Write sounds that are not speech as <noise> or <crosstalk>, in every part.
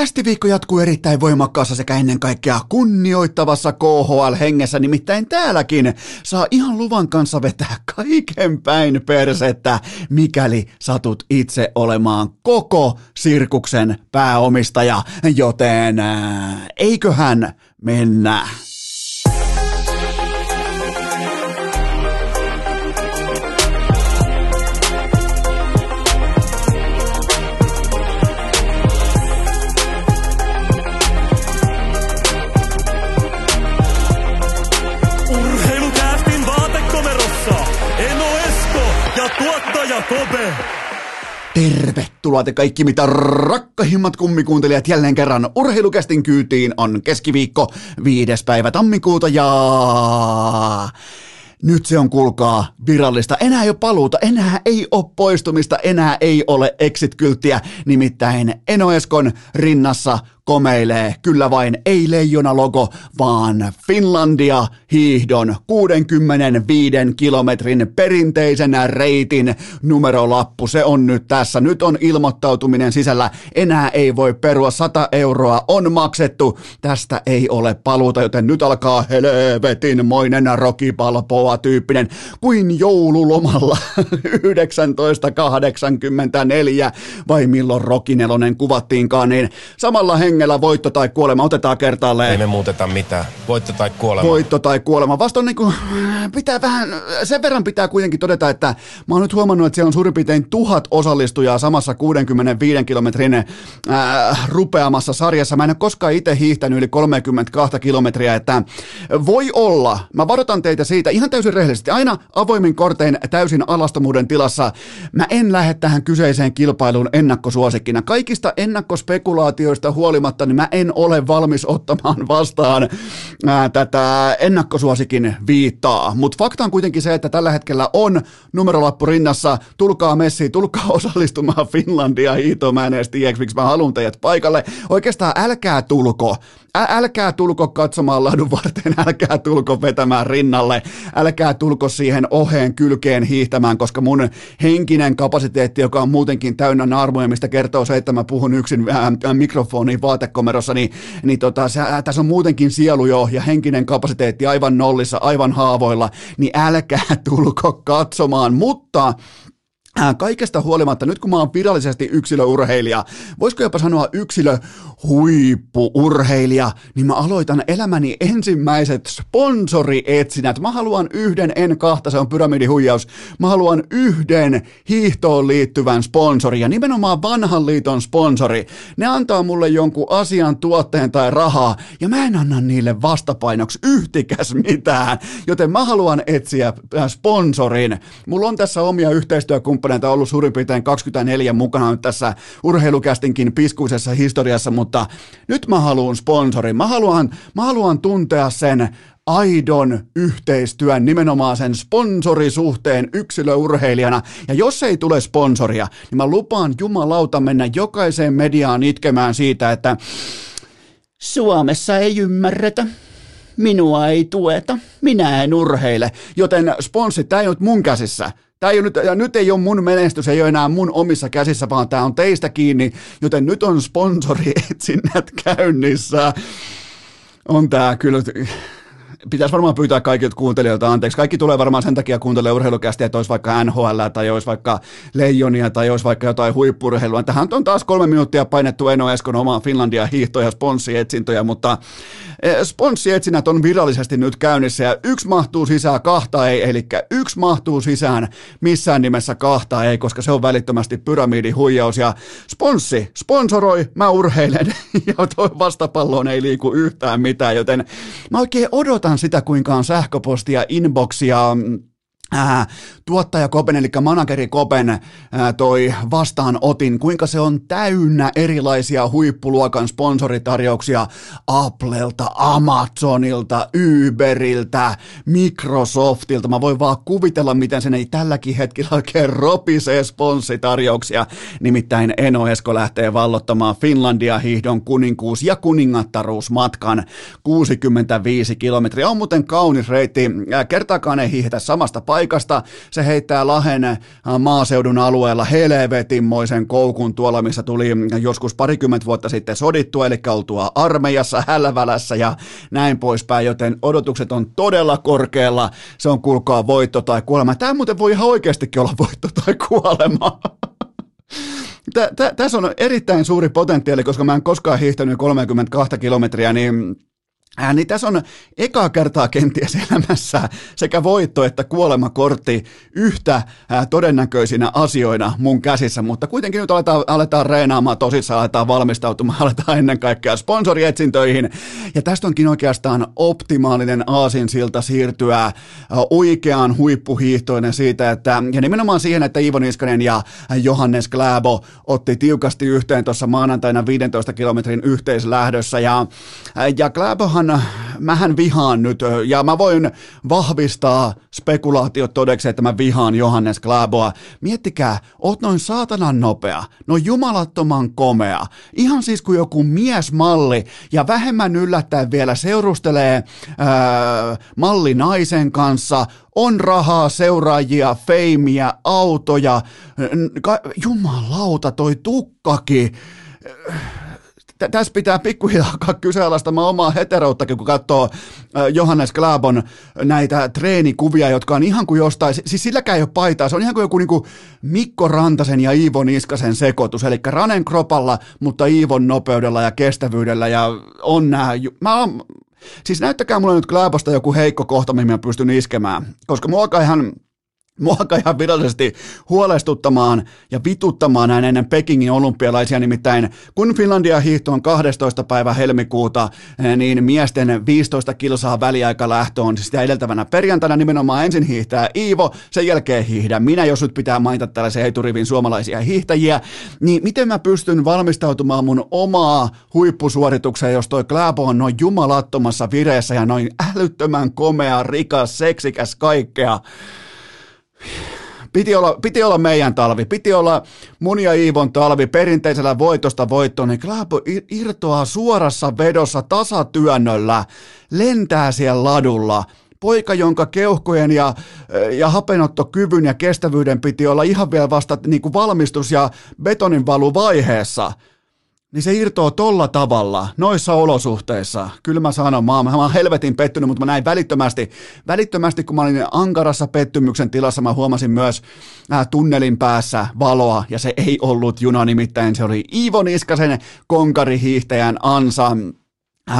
Kästiviikko jatkuu erittäin voimakkaassa sekä ennen kaikkea kunnioittavassa KHL-hengessä, nimittäin täälläkin saa ihan luvan kanssa vetää kaiken päin persettä, mikäli satut itse olemaan koko sirkuksen pääomistaja, joten eiköhän mennä. Tervetuloa te kaikki mitä rakkahimmat kummikuuntelijat jälleen kerran urheilukästin kyytiin on keskiviikko viides päivä tammikuuta ja nyt se on kuulkaa virallista. Enää ei ole paluuta, enää ei ole poistumista, enää ei ole exit-kylttiä. Nimittäin Eno Eskon rinnassa komeilee kyllä vain ei leijona logo, vaan Finlandia hiihdon 65 kilometrin perinteisen reitin numerolappu. Se on nyt tässä. Nyt on ilmoittautuminen sisällä. Enää ei voi perua. 100 euroa on maksettu. Tästä ei ole paluuta, joten nyt alkaa helvetinmoinen rokipalpoa tyyppinen kuin joululomalla <laughs> 1984 vai milloin Rokinelonen kuvattiinkaan, niin samalla hengellä voitto tai kuolema otetaan kertaalleen. Ei me muuteta mitään. Voitto tai kuolema. Voitto tai kuolema. Vasta on niin kuin, pitää vähän, sen verran pitää kuitenkin todeta, että mä oon nyt huomannut, että siellä on suurin piirtein tuhat osallistujaa samassa 65 kilometrin äh, rupeamassa sarjassa. Mä en ole koskaan itse hiihtänyt yli 32 kilometriä, että voi olla, mä varoitan teitä siitä ihan täysin rehellisesti, aina avoimin kortein täysin alastomuuden tilassa, mä en lähde tähän kyseiseen kilpailuun ennakkosuosikkina. Kaikista ennakkospekulaatioista huolimatta, niin mä en ole valmis ottamaan vastaan ää, tätä ennakkosuosikin viittaa. Mutta fakta on kuitenkin se, että tällä hetkellä on numerolappu rinnassa. Tulkaa messi, tulkaa <laughs> osallistumaan Finlandia hiitoon. Mä en edes tiedä, miksi mä haluan teidät paikalle. Oikeastaan älkää tulko. Älkää tulko katsomaan ladun varten, <laughs> älkää tulko vetämään rinnalle, älkää tulko siihen oheen kylkeen hiihtämään, koska mun henkinen kapasiteetti, joka on muutenkin täynnä naarmuja, mistä kertoo se, että mä puhun yksin äh, mikrofoniin vaatekomerossa, niin, niin tota, se, äh, tässä on muutenkin sielu jo ja henkinen kapasiteetti aivan nollissa, aivan haavoilla, niin älkää <laughs> tulko katsomaan, mutta Kaikesta huolimatta, nyt kun mä oon virallisesti yksilöurheilija, voisiko jopa sanoa yksilö huippuurheilija, niin mä aloitan elämäni ensimmäiset sponsorietsinnät. Mä haluan yhden, en kahta, se on pyramidihuijaus. Mä haluan yhden hiihtoon liittyvän sponsori ja nimenomaan vanhan liiton sponsori. Ne antaa mulle jonkun asian, tuotteen tai rahaa ja mä en anna niille vastapainoksi yhtikäs mitään, joten mä haluan etsiä äh, sponsorin. Mulla on tässä omia yhteistyökumppaneita ollut suurin piirtein 24 mukana nyt tässä urheilukästinkin piskuisessa historiassa, mutta nyt mä haluan sponsorin. Mä haluan, mä haluan tuntea sen aidon yhteistyön, nimenomaan sen sponsorisuhteen yksilöurheilijana. Ja jos ei tule sponsoria, niin mä lupaan jumalauta mennä jokaiseen mediaan itkemään siitä, että Suomessa ei ymmärretä minua ei tueta, minä en urheile, joten sponssi, tämä ei ole mun käsissä. Tämä ei ole nyt, ja nyt ei ole mun menestys, ei ole enää mun omissa käsissä, vaan tämä on teistä kiinni, joten nyt on sponsorietsinnät <laughs> käynnissä. On tämä kyllä, pitäisi varmaan pyytää kaikilta kuuntelijoilta anteeksi. Kaikki tulee varmaan sen takia kuuntelemaan urheilukästiä, että olisi vaikka NHL tai olisi vaikka Leijonia tai olisi vaikka jotain huippurheilua. Tähän on taas kolme minuuttia painettu Eno Eskon omaan Finlandia hiihtoja ja sponssietsintöjä, mutta eh, sponssietsinnät on virallisesti nyt käynnissä ja yksi mahtuu sisään, kahta ei, eli yksi mahtuu sisään, missään nimessä kahta ei, koska se on välittömästi pyramidihuijaus ja sponssi, sponsoroi, mä urheilen <laughs> ja toi vastapalloon ei liiku yhtään mitään, joten mä oikein odotan sitä, kuinka on sähköpostia, inboxia, Äh, tuottaja Kopen, eli manageri Kopen, toi vastaanotin, kuinka se on täynnä erilaisia huippuluokan sponsoritarjouksia Applelta, Amazonilta, Uberiltä, Microsoftilta. Mä voin vaan kuvitella, miten sen ei tälläkin hetkellä oikein ropisee sponssitarjouksia. Nimittäin Eno Esko lähtee vallottamaan Finlandia hiihdon kuninkuus- ja kuningattaruusmatkan 65 kilometriä. On muuten kaunis reitti. Kertaakaan ei hiihdetä samasta paikasta paikasta. Se heittää Lahen äh, maaseudun alueella helvetinmoisen koukun tuolla, missä tuli joskus parikymmentä vuotta sitten sodittua, eli oltua armeijassa, hälvälässä ja näin poispäin, joten odotukset on todella korkealla. Se on kuulkaa voitto tai kuolema. Tämä muuten voi ihan oikeastikin olla voitto tai kuolema. <laughs> Tässä on erittäin suuri potentiaali, koska mä en koskaan hiihtänyt 32 kilometriä, niin Ää, niin tässä on eka kertaa kenties elämässä sekä voitto että kuolemakortti yhtä ää, todennäköisinä asioina mun käsissä, mutta kuitenkin nyt aletaan, aletaan reenaamaan tosissaan, aletaan valmistautumaan, <laughs> aletaan ennen kaikkea sponsorietsintöihin, ja tästä onkin oikeastaan optimaalinen aasinsilta siirtyä ää, oikeaan huippuhiihtoinen siitä, että, ja nimenomaan siihen, että Iivo Niskanen ja Johannes Kläbo otti tiukasti yhteen tuossa maanantaina 15 kilometrin yhteislähdössä, ja, ja Kläbohan mähän vihaan nyt, ja mä voin vahvistaa spekulaatiot todeksi, että mä vihaan Johannes Kläboa. Miettikää, oot noin saatanan nopea, no jumalattoman komea. Ihan siis kuin joku miesmalli, ja vähemmän yllättäen vielä seurustelee ää, malli naisen kanssa, on rahaa, seuraajia, feimiä, autoja, ka- jumalauta toi tukkakin tässä pitää pikkuhiljaa alkaa kyseenalaistamaan omaa heterouttakin, kun katsoo Johannes Glabon näitä treenikuvia, jotka on ihan kuin jostain, siis silläkään ei ole paitaa, se on ihan kuin joku niin kuin Mikko Rantasen ja Iivon Niskasen sekoitus, eli Ranen kropalla, mutta Iivon nopeudella ja kestävyydellä, ja on nämä, mä oon, siis näyttäkää mulle nyt Glabosta joku heikko kohta, mihin mä pystyn iskemään, koska mua alkaa ihan mua ihan virallisesti huolestuttamaan ja vituttamaan näin ennen Pekingin olympialaisia, nimittäin kun Finlandia hiihto on 12. päivä helmikuuta, eh, niin miesten 15 kilsaa väliaikalähtö on sitä edeltävänä perjantaina nimenomaan ensin hiihtää Iivo, sen jälkeen hiihdä minä, jos nyt pitää mainita tällaisen eturivin suomalaisia hiihtäjiä, niin miten mä pystyn valmistautumaan mun omaa huippusuoritukseen, jos toi Kläbo on noin jumalattomassa vireessä ja noin älyttömän komea, rikas, seksikäs kaikkea. Piti olla, piti olla meidän talvi, piti olla mun ja Iivon talvi perinteisellä voitosta voittoon, niin Kläbo irtoaa suorassa vedossa tasatyönnöllä, lentää siellä ladulla, poika, jonka keuhkojen ja, ja hapenottokyvyn ja kestävyyden piti olla ihan vielä vasta niin kuin valmistus- ja betoninvaluvaiheessa – niin se irtoo tolla tavalla, noissa olosuhteissa. Kyllä mä sanon, mä oon, mä oon helvetin pettynyt, mutta mä näin välittömästi, välittömästi kun mä olin ankarassa pettymyksen tilassa, mä huomasin myös äh, tunnelin päässä valoa, ja se ei ollut juna, nimittäin se oli Iivo Niskasen konkarihiihtäjän ansa.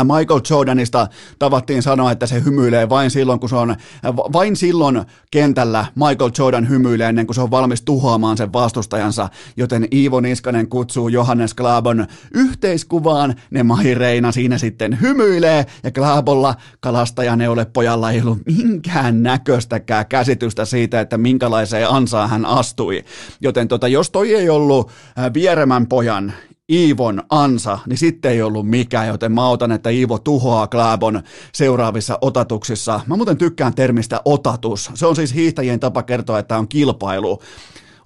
Michael Jordanista tavattiin sanoa, että se hymyilee vain silloin, kun se on, äh, vain silloin kentällä Michael Jordan hymyilee ennen kuin se on valmis tuhoamaan sen vastustajansa, joten Iivo Niskanen kutsuu Johannes Glabon yhteiskuvaan, ne Mahireina siinä sitten hymyilee, ja Glabolla kalastajan ei ole pojalla ei ollut minkään näköistäkään käsitystä siitä, että minkälaiseen ansaan hän astui, joten tota, jos toi ei ollut äh, vieremän pojan Iivon ansa, niin sitten ei ollut mikään, joten mä otan, että Iivo tuhoaa Glaabon seuraavissa otatuksissa. Mä muuten tykkään termistä otatus. Se on siis hiihtäjien tapa kertoa, että on kilpailu.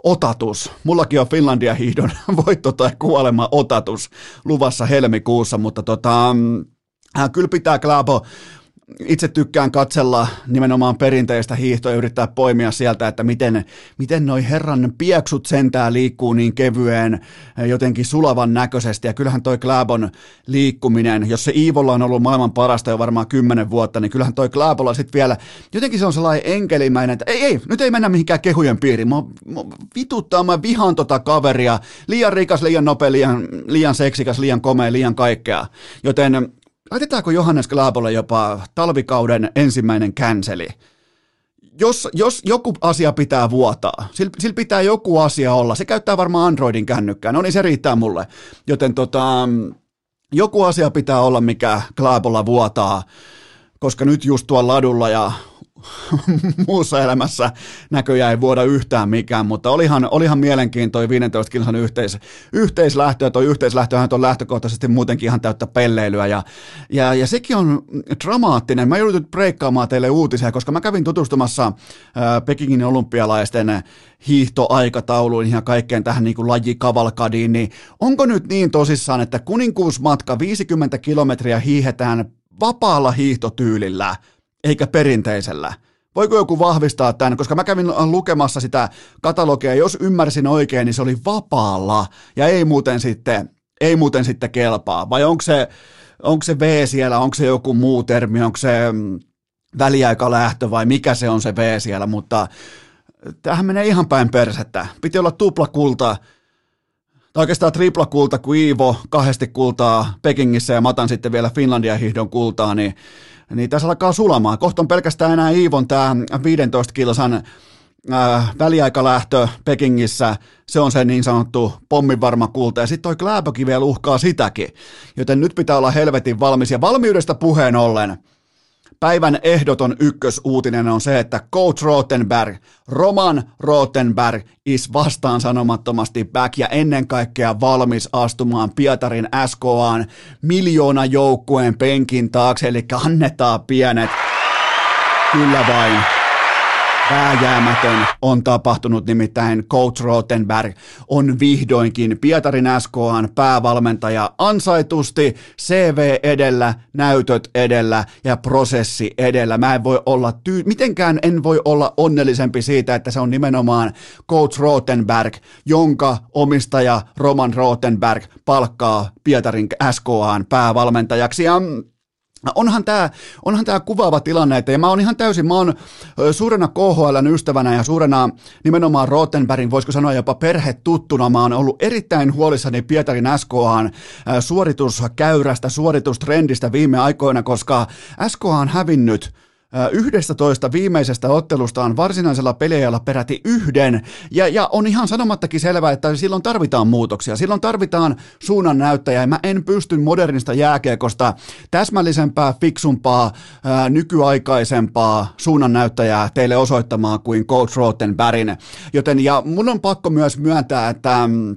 Otatus. Mullakin on Finlandia hiihdon <laughs> voitto tai kuolema otatus luvassa helmikuussa, mutta tota, äh, kyllä pitää Glaabo itse tykkään katsella nimenomaan perinteistä hiihtoa ja yrittää poimia sieltä, että miten, miten noi herran pieksut sentää liikkuu niin kevyen, jotenkin sulavan näköisesti. Ja kyllähän toi Kläbon liikkuminen, jos se Iivolla on ollut maailman parasta jo varmaan kymmenen vuotta, niin kyllähän toi Kläbolla sitten vielä, jotenkin se on sellainen enkelimäinen, että ei, ei, nyt ei mennä mihinkään kehujen piiriin. Mä, mä vituttaa, mä vihaan tota kaveria. Liian rikas, liian nopea, liian, liian seksikäs, liian komea, liian kaikkea. Joten laitetaanko Johannes Glaabolle jopa talvikauden ensimmäinen känseli? Jos, jos joku asia pitää vuotaa, sillä, sillä pitää joku asia olla. Se käyttää varmaan Androidin kännykkää, no niin se riittää mulle. Joten tota, joku asia pitää olla, mikä Glaabolla vuotaa, koska nyt just tuolla ladulla ja <laughs> muussa elämässä näköjään ei vuoda yhtään mikään, mutta olihan, olihan mielenkiintoinen 15 kilsan yhteis, yhteislähtö, ja tuo yhteislähtöhän on lähtökohtaisesti muutenkin ihan täyttä pelleilyä, ja, ja, ja sekin on dramaattinen. Mä joudun breikkaamaan teille uutisia, koska mä kävin tutustumassa ää, Pekingin olympialaisten hiihtoaikatauluihin ja kaikkeen tähän niin kuin lajikavalkadiin, niin onko nyt niin tosissaan, että kuninkuusmatka 50 kilometriä hiihetään vapaalla hiihtotyylillä – eikä perinteisellä. Voiko joku vahvistaa tämän, koska mä kävin lukemassa sitä katalogia, jos ymmärsin oikein, niin se oli vapaalla ja ei muuten sitten, ei muuten sitten kelpaa. Vai onko se, onko se V siellä, onko se joku muu termi, onko se mm, väliaikalähtö vai mikä se on se V siellä, mutta tämähän menee ihan päin persettä. Piti olla tuplakulta, tai oikeastaan triplakulta kuin Iivo, kahdesti kultaa Pekingissä ja Matan sitten vielä Finlandia hihdon kultaa, niin, niin tässä alkaa sulamaan. Kohta on pelkästään enää Iivon tämä 15 kilsan äh, väliaikalähtö Pekingissä, se on se niin sanottu pomminvarma kulta, ja sitten toi Kläbökin vielä uhkaa sitäkin, joten nyt pitää olla helvetin valmis, ja valmiudesta puheen ollen, Päivän ehdoton ykkösuutinen on se, että Coach Rottenberg, Roman Rottenberg is vastaan sanomattomasti back ja ennen kaikkea valmis astumaan Pietarin SKAan miljoona joukkueen penkin taakse, eli annetaan pienet. Kyllä vain. Pääjäämätön on tapahtunut, nimittäin Coach Rottenberg on vihdoinkin Pietarin SKAn päävalmentaja ansaitusti, CV edellä, näytöt edellä ja prosessi edellä. Mä en voi olla tyy- mitenkään en voi olla onnellisempi siitä, että se on nimenomaan Coach Rottenberg, jonka omistaja Roman Rottenberg palkkaa Pietarin SKAn päävalmentajaksi. Ja Onhan tämä, onhan tämä kuvaava tilanne, että ja mä oon ihan täysin, mä oon suurena KHLn ystävänä ja suurena nimenomaan Rottenbergin, voisiko sanoa jopa perhetuttuna, mä oon ollut erittäin huolissani Pietarin SKAn suorituskäyrästä, suoritustrendistä viime aikoina, koska SK on hävinnyt 11 viimeisestä ottelustaan varsinaisella peliajalla peräti yhden, ja, ja on ihan sanomattakin selvää, että silloin tarvitaan muutoksia, silloin tarvitaan suunnan näyttäjä, mä en pysty modernista jääkiekosta täsmällisempää, fiksumpaa, ää, nykyaikaisempaa suunnan näyttäjää teille osoittamaan kuin Coach Rottenbergin, joten ja mun on pakko myös myöntää, että mm,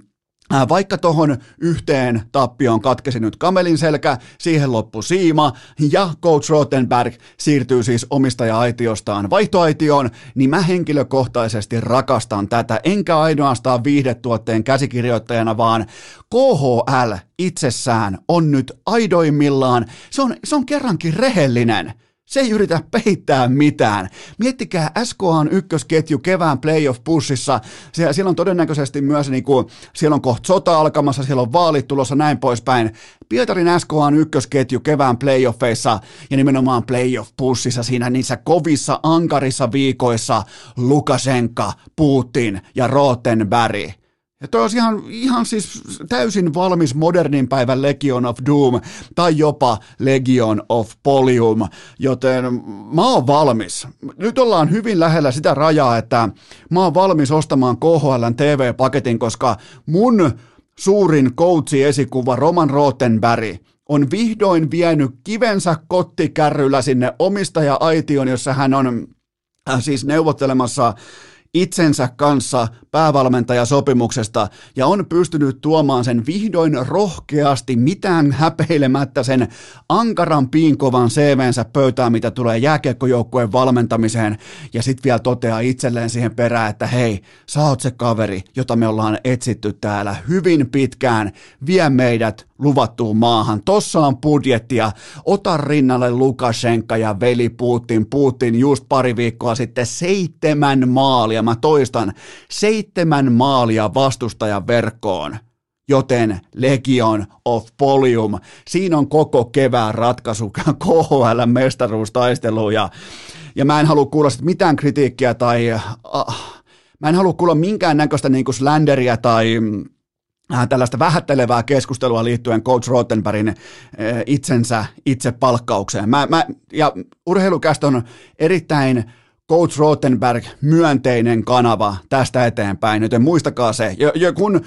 vaikka tuohon yhteen tappioon katkesi nyt kamelin selkä, siihen loppu siima ja Coach Rottenberg siirtyy siis omistaja-aitiostaan vaihtoaitioon, niin mä henkilökohtaisesti rakastan tätä, enkä ainoastaan viihdetuotteen käsikirjoittajana, vaan KHL itsessään on nyt aidoimmillaan, se on, se on kerrankin rehellinen. Se ei yritä peittää mitään. Miettikää, SK on ykkösketju kevään playoff-pussissa. Siellä, siellä on todennäköisesti myös, niin kuin, siellä on kohta sota alkamassa, siellä on vaalit tulossa näin poispäin. Pietarin SK on ykkösketju kevään playoffeissa ja nimenomaan playoff-pussissa siinä niissä kovissa ankarissa viikoissa Lukashenka, Putin ja Rottenberg. Ja toi olisi ihan, ihan siis täysin valmis modernin päivän Legion of Doom tai jopa Legion of Polium, joten mä oon valmis. Nyt ollaan hyvin lähellä sitä rajaa, että mä oon valmis ostamaan KHLn TV-paketin, koska mun suurin coachi-esikuva Roman Rottenberg on vihdoin vienyt kivensä kottikärryllä sinne omistaja-aitioon, jossa hän on äh, siis neuvottelemassa itsensä kanssa päävalmentajasopimuksesta ja on pystynyt tuomaan sen vihdoin rohkeasti mitään häpeilemättä sen ankaran piinkovan CVnsä pöytään, mitä tulee jääkiekkojoukkueen valmentamiseen ja sitten vielä toteaa itselleen siihen perään, että hei, sä oot se kaveri, jota me ollaan etsitty täällä hyvin pitkään, vie meidät luvattuun maahan. Tossa on budjettia, ota rinnalle Lukashenka ja veli Putin. Putin just pari viikkoa sitten seitsemän maalia, mä toistan, seitsemän maalia vastustajan verkkoon. Joten Legion of Polium, siinä on koko kevään ratkaisu <laughs> KHL-mestaruustaistelu ja, ja mä en halua kuulla mitään kritiikkiä tai äh, mä en halua kuulla minkään näköistä niin slanderiä tai Äh, tällaista vähättelevää keskustelua liittyen Coach Rottenbergin äh, itsensä itse palkkaukseen. Mä, mä, ja urheilukästä on erittäin Coach Rottenberg myönteinen kanava tästä eteenpäin, joten muistakaa se. Ja, ja kun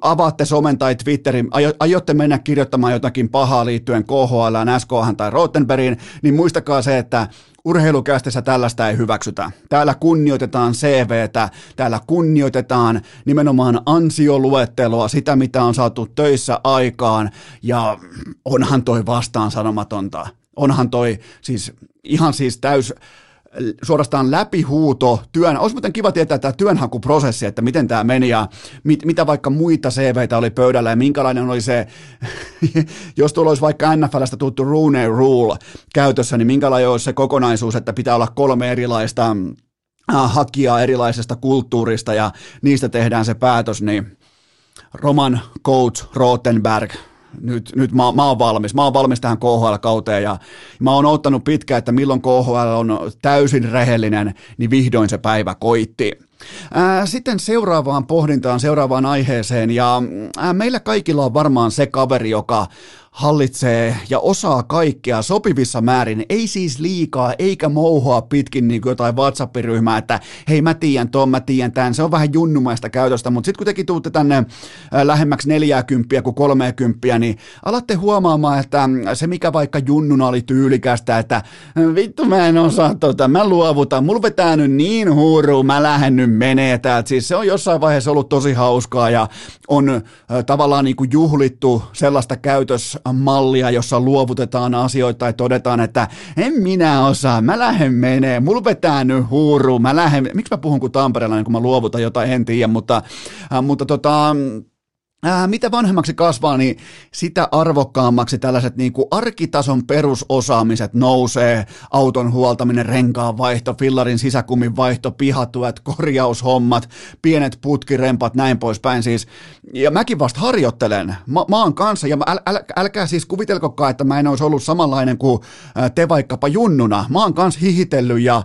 avaatte somen tai Twitterin, aio, aiotte mennä kirjoittamaan jotakin pahaa liittyen KHL, SKH tai Rottenbergiin, niin muistakaa se, että urheilukästissä tällaista ei hyväksytä. Täällä kunnioitetaan CVtä, täällä kunnioitetaan nimenomaan ansioluettelua, sitä mitä on saatu töissä aikaan, ja onhan toi vastaan sanomatonta. Onhan toi siis ihan siis täys suorastaan läpihuuto työn, olisi muuten kiva tietää tämä työnhakuprosessi, että miten tämä meni ja mit, mitä vaikka muita CVitä oli pöydällä ja minkälainen oli se, <laughs> jos tuolla olisi vaikka NFLstä tuttu Rooney Rule käytössä, niin minkälainen olisi se kokonaisuus, että pitää olla kolme erilaista äh, hakijaa erilaisesta kulttuurista ja niistä tehdään se päätös, niin Roman Coach Rottenberg, nyt, nyt mä, mä oon valmis. Mä oon valmis tähän KHL-kauteen ja mä oon ottanut pitkään, että milloin KHL on täysin rehellinen, niin vihdoin se päivä koitti. Sitten seuraavaan pohdintaan, seuraavaan aiheeseen ja meillä kaikilla on varmaan se kaveri, joka hallitsee ja osaa kaikkea sopivissa määrin, ei siis liikaa eikä mouhoa pitkin niin kuin jotain WhatsApp-ryhmää, että hei mä tiedän ton, mä tiedän tämän, se on vähän junnumaista käytöstä, mutta sitten kun tekin tuutte tänne lähemmäksi 40 kuin 30, niin alatte huomaamaan, että se mikä vaikka junnuna oli tyylikästä, että vittu mä en osaa tota, mä luovutan, mulla vetää nyt niin huuru, mä lähden nyt menee täältä, siis se on jossain vaiheessa ollut tosi hauskaa ja on äh, tavallaan niin kuin juhlittu sellaista käytös mallia, jossa luovutetaan asioita tai todetaan, että en minä osaa, mä lähden menee, mulla vetää nyt huuru, mä lähden, miksi mä puhun kuin Tampereella, kun mä luovutan jotain, en tiedä, mutta, äh, mutta tota, Ää, mitä vanhemmaksi kasvaa, niin sitä arvokkaammaksi tällaiset niin kuin arkitason perusosaamiset nousee. Auton huoltaminen, renkaan vaihto, fillarin sisäkummin vaihto, pihatuet, korjaushommat, pienet putkirempat, näin poispäin siis. Ja mäkin vasta harjoittelen. Mä, mä oon kanssa, ja äl, äl, älkää siis kuvitelkokaan, että mä en olisi ollut samanlainen kuin te vaikkapa junnuna. Mä oon kanssa hihitellyt ja,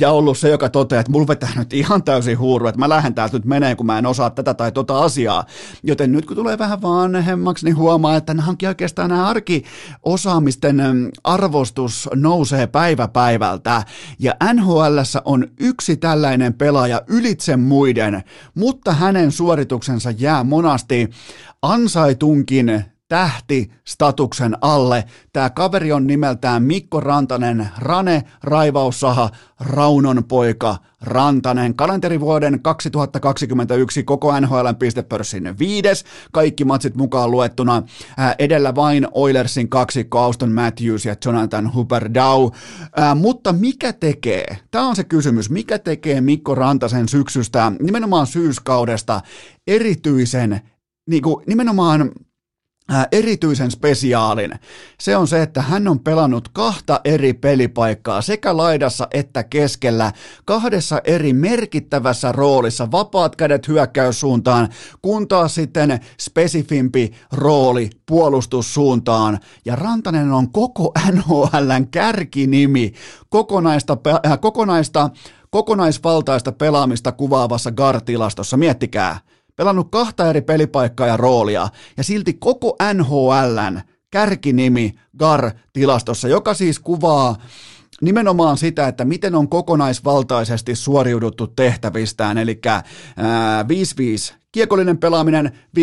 ja ollut se, joka toteaa, että mulla vetää nyt ihan täysin huuru, että mä lähden täältä nyt menee, kun mä en osaa tätä tai tota asiaa. Joten nyt kun tulee vähän vanhemmaksi, niin huomaa, että onkin oikeastaan nämä arkiosaamisten arvostus nousee päivä päivältä. Ja NHL on yksi tällainen pelaaja ylitse muiden, mutta hänen suorituksensa jää monasti ansaitunkin tähti-statuksen alle. Tämä kaveri on nimeltään Mikko Rantanen, Rane Raivaussaha, Raunon poika Rantanen. Kalenterivuoden 2021 koko NHLn pistepörssin viides, kaikki matsit mukaan luettuna. edellä vain Oilersin kaksikko Auston Matthews ja Jonathan Hooper Dow. mutta mikä tekee, tämä on se kysymys, mikä tekee Mikko Rantasen syksystä, nimenomaan syyskaudesta, erityisen, niin kuin, nimenomaan Äh, erityisen spesiaalin. Se on se, että hän on pelannut kahta eri pelipaikkaa sekä laidassa että keskellä, kahdessa eri merkittävässä roolissa, vapaat kädet hyökkäyssuuntaan, kun taas sitten spesifimpi rooli puolustussuuntaan. Ja Rantanen on koko NHLn kärkinimi kokonaista, äh, kokonaista, kokonaisvaltaista pelaamista kuvaavassa GAR-tilastossa. Miettikää pelannut kahta eri pelipaikkaa ja roolia, ja silti koko NHLn kärkinimi GAR-tilastossa, joka siis kuvaa nimenomaan sitä, että miten on kokonaisvaltaisesti suoriuduttu tehtävistään, eli 5-5 Kiekollinen pelaaminen 5-5,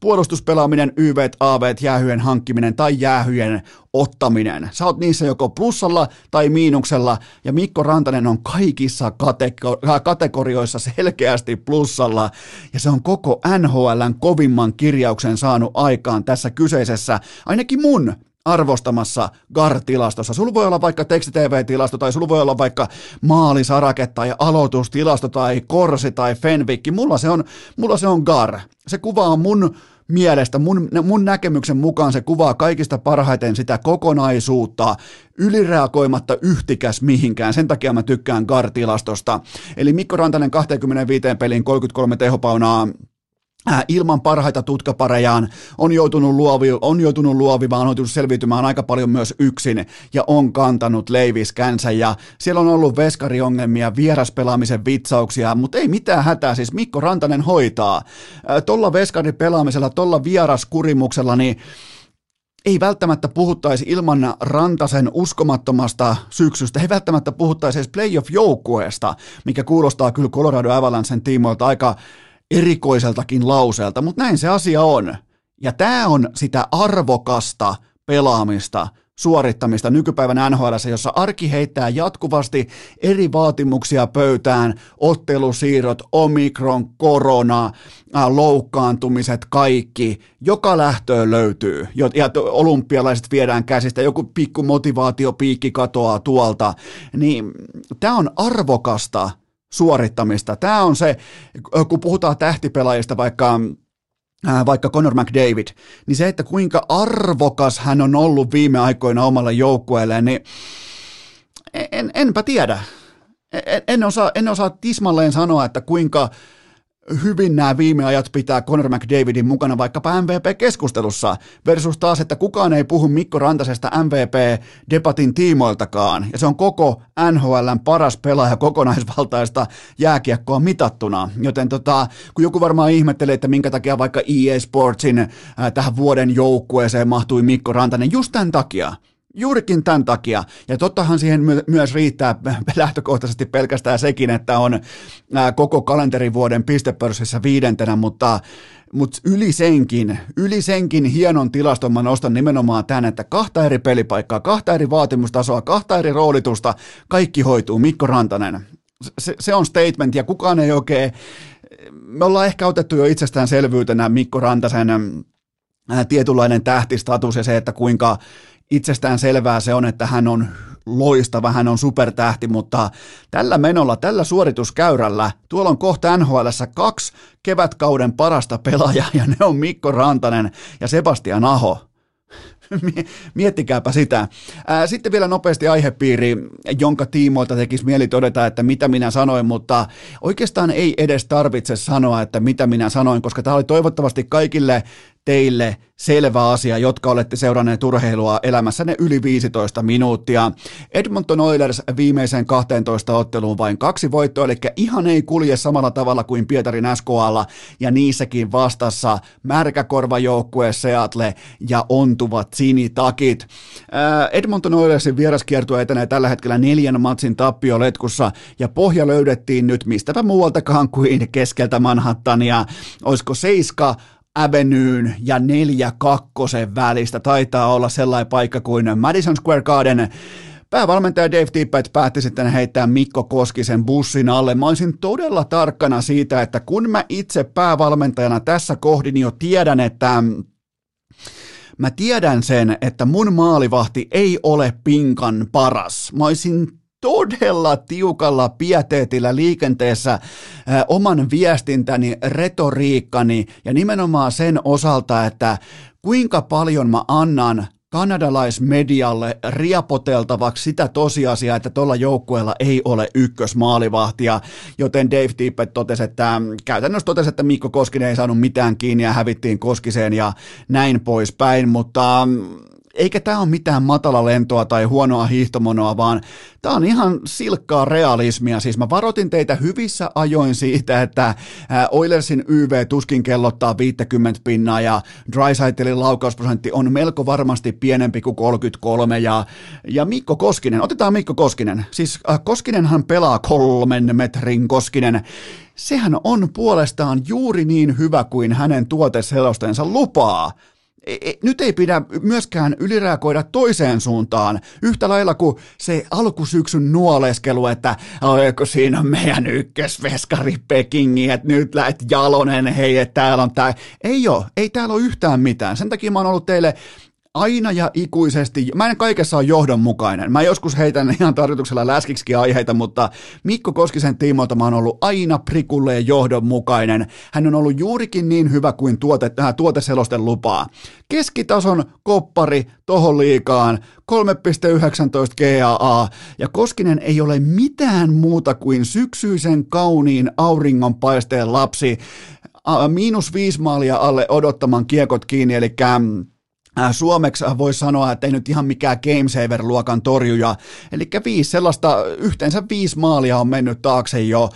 puolustuspelaaminen, YV, AV, jäähyen hankkiminen tai jäähyen ottaminen. Sä oot niissä joko plussalla tai miinuksella ja Mikko Rantanen on kaikissa katego- kategorioissa selkeästi plussalla ja se on koko NHLn kovimman kirjauksen saanut aikaan tässä kyseisessä, ainakin mun arvostamassa GAR-tilastossa. Sulla voi olla vaikka teksti-tv-tilasto tai sulla voi olla vaikka maalisarake tai aloitustilasto tai korsi tai fenvikki. Mulla se on, mulla se on GAR. Se kuvaa mun mielestä, mun, mun näkemyksen mukaan se kuvaa kaikista parhaiten sitä kokonaisuutta, ylireagoimatta yhtikäs mihinkään. Sen takia mä tykkään GAR-tilastosta. Eli Mikko Rantanen 25 peliin 33 tehopaunaa, ilman parhaita tutkaparejaan on joutunut, luovi, on joutunut luovimaan, on joutunut selviytymään aika paljon myös yksin ja on kantanut leiviskänsä. Ja siellä on ollut veskariongelmia, vieraspelaamisen vitsauksia, mutta ei mitään hätää, siis Mikko Rantanen hoitaa. Äh, tolla veskaripelaamisella, tolla vieraskurimuksella, niin ei välttämättä puhuttaisi ilman Rantasen uskomattomasta syksystä, ei välttämättä puhuttaisi edes playoff-joukkueesta, mikä kuulostaa kyllä Colorado Avalancen tiimoilta aika erikoiseltakin lauseelta, mutta näin se asia on. Ja tämä on sitä arvokasta pelaamista suorittamista nykypäivän NHL, jossa arki heittää jatkuvasti eri vaatimuksia pöytään, ottelusiirrot, omikron, korona, loukkaantumiset, kaikki, joka lähtöön löytyy, ja olympialaiset viedään käsistä, joku pikku motivaatiopiikki katoaa tuolta, niin tämä on arvokasta suorittamista. Tämä on se, kun puhutaan tähtipelaajista, vaikka vaikka Conor McDavid, niin se, että kuinka arvokas hän on ollut viime aikoina omalle joukkueelleen, niin en, enpä tiedä. En, en, osaa, en osaa tismalleen sanoa, että kuinka hyvin nämä viime ajat pitää Conor McDavidin mukana vaikkapa MVP-keskustelussa, versus taas, että kukaan ei puhu Mikko Rantasesta MVP-debatin tiimoiltakaan, ja se on koko NHLn paras pelaaja kokonaisvaltaista jääkiekkoa mitattuna, joten tota, kun joku varmaan ihmettelee, että minkä takia vaikka EA Sportsin äh, tähän vuoden joukkueeseen mahtui Mikko Rantanen, just tämän takia, Juurikin tämän takia. Ja tottahan siihen my- myös riittää <laughs> lähtökohtaisesti pelkästään sekin, että on ää, koko kalenterivuoden pistepörssissä viidentenä, mutta, mutta yli senkin, yli senkin hienon tilaston mä nostan nimenomaan tämän, että kahta eri pelipaikkaa, kahta eri vaatimustasoa, kahta eri roolitusta, kaikki hoituu. Mikko Rantanen. Se, se on statement ja kukaan ei oikein, me ollaan ehkä otettu jo itsestäänselvyytenä Mikko Rantasen tietynlainen tähtistatus ja se, että kuinka itsestään selvää se on, että hän on loistava, hän on supertähti, mutta tällä menolla, tällä suorituskäyrällä, tuolla on kohta nhl kaksi kevätkauden parasta pelaajaa, ja ne on Mikko Rantanen ja Sebastian Aho. Miettikääpä sitä. Sitten vielä nopeasti aihepiiri, jonka tiimoilta tekisi mieli todeta, että mitä minä sanoin, mutta oikeastaan ei edes tarvitse sanoa, että mitä minä sanoin, koska tämä oli toivottavasti kaikille teille selvä asia, jotka olette seuranneet urheilua elämässänne yli 15 minuuttia. Edmonton Oilers viimeiseen 12 otteluun vain kaksi voittoa, eli ihan ei kulje samalla tavalla kuin Pietarin SKalla, ja niissäkin vastassa märkäkorvajoukkue Seattle ja ontuvat sinitakit. Edmonton Oilersin vieraskiertue etenee tällä hetkellä neljän matsin tappioletkussa, ja pohja löydettiin nyt mistäpä muualtakaan kuin keskeltä Manhattania. Olisiko Seiska Avenyyn ja neljä kakkosen välistä. Taitaa olla sellainen paikka kuin Madison Square Garden. Päävalmentaja Dave Tippett päätti sitten heittää Mikko Koskisen bussin alle. Mä olisin todella tarkkana siitä, että kun mä itse päävalmentajana tässä kohdin jo tiedän, että mä tiedän sen, että mun maalivahti ei ole pinkan paras. Mä olisin todella tiukalla pieteetillä liikenteessä äh, oman viestintäni, retoriikkani ja nimenomaan sen osalta, että kuinka paljon mä annan kanadalaismedialle riapoteltavaksi sitä tosiasiaa, että tuolla joukkueella ei ole ykkösmaalivahtia, joten Dave Tippett totesi, että käytännössä totesi, että Mikko Koskinen ei saanut mitään kiinni ja hävittiin Koskiseen ja näin poispäin, mutta eikä tämä ole mitään matala lentoa tai huonoa hiihtomonoa, vaan tämä on ihan silkkaa realismia. Siis mä varoitin teitä hyvissä ajoin siitä, että Oilersin YV tuskin kellottaa 50 pinnaa ja Drysaitelin laukausprosentti on melko varmasti pienempi kuin 33 ja, ja Mikko Koskinen, otetaan Mikko Koskinen. Siis Koskinenhan pelaa kolmen metrin Koskinen sehän on puolestaan juuri niin hyvä kuin hänen tuoteselostensa lupaa. E, e, nyt ei pidä myöskään ylireagoida toiseen suuntaan, yhtä lailla kuin se alkusyksyn nuoleskelu, että oiko siinä meidän ykkösveskari Pekingi, että nyt lähet Jalonen, hei, että täällä on tää. Ei ole, ei täällä ole yhtään mitään. Sen takia mä oon ollut teille aina ja ikuisesti, mä en kaikessa ole johdonmukainen. Mä joskus heitän ihan tarkoituksella läskiksi aiheita, mutta Mikko Koskisen tiimoilta mä oon ollut aina prikulleen johdonmukainen. Hän on ollut juurikin niin hyvä kuin tuote, äh, tuoteselosten lupaa. Keskitason koppari tohon liikaan, 3,19 GAA, ja Koskinen ei ole mitään muuta kuin syksyisen kauniin auringonpaisteen lapsi, miinus viisi maalia alle odottaman kiekot kiinni, eli suomeksi voisi sanoa, että ei nyt ihan mikään gamesaver-luokan torjuja. Eli viisi sellaista, yhteensä viisi maalia on mennyt taakse jo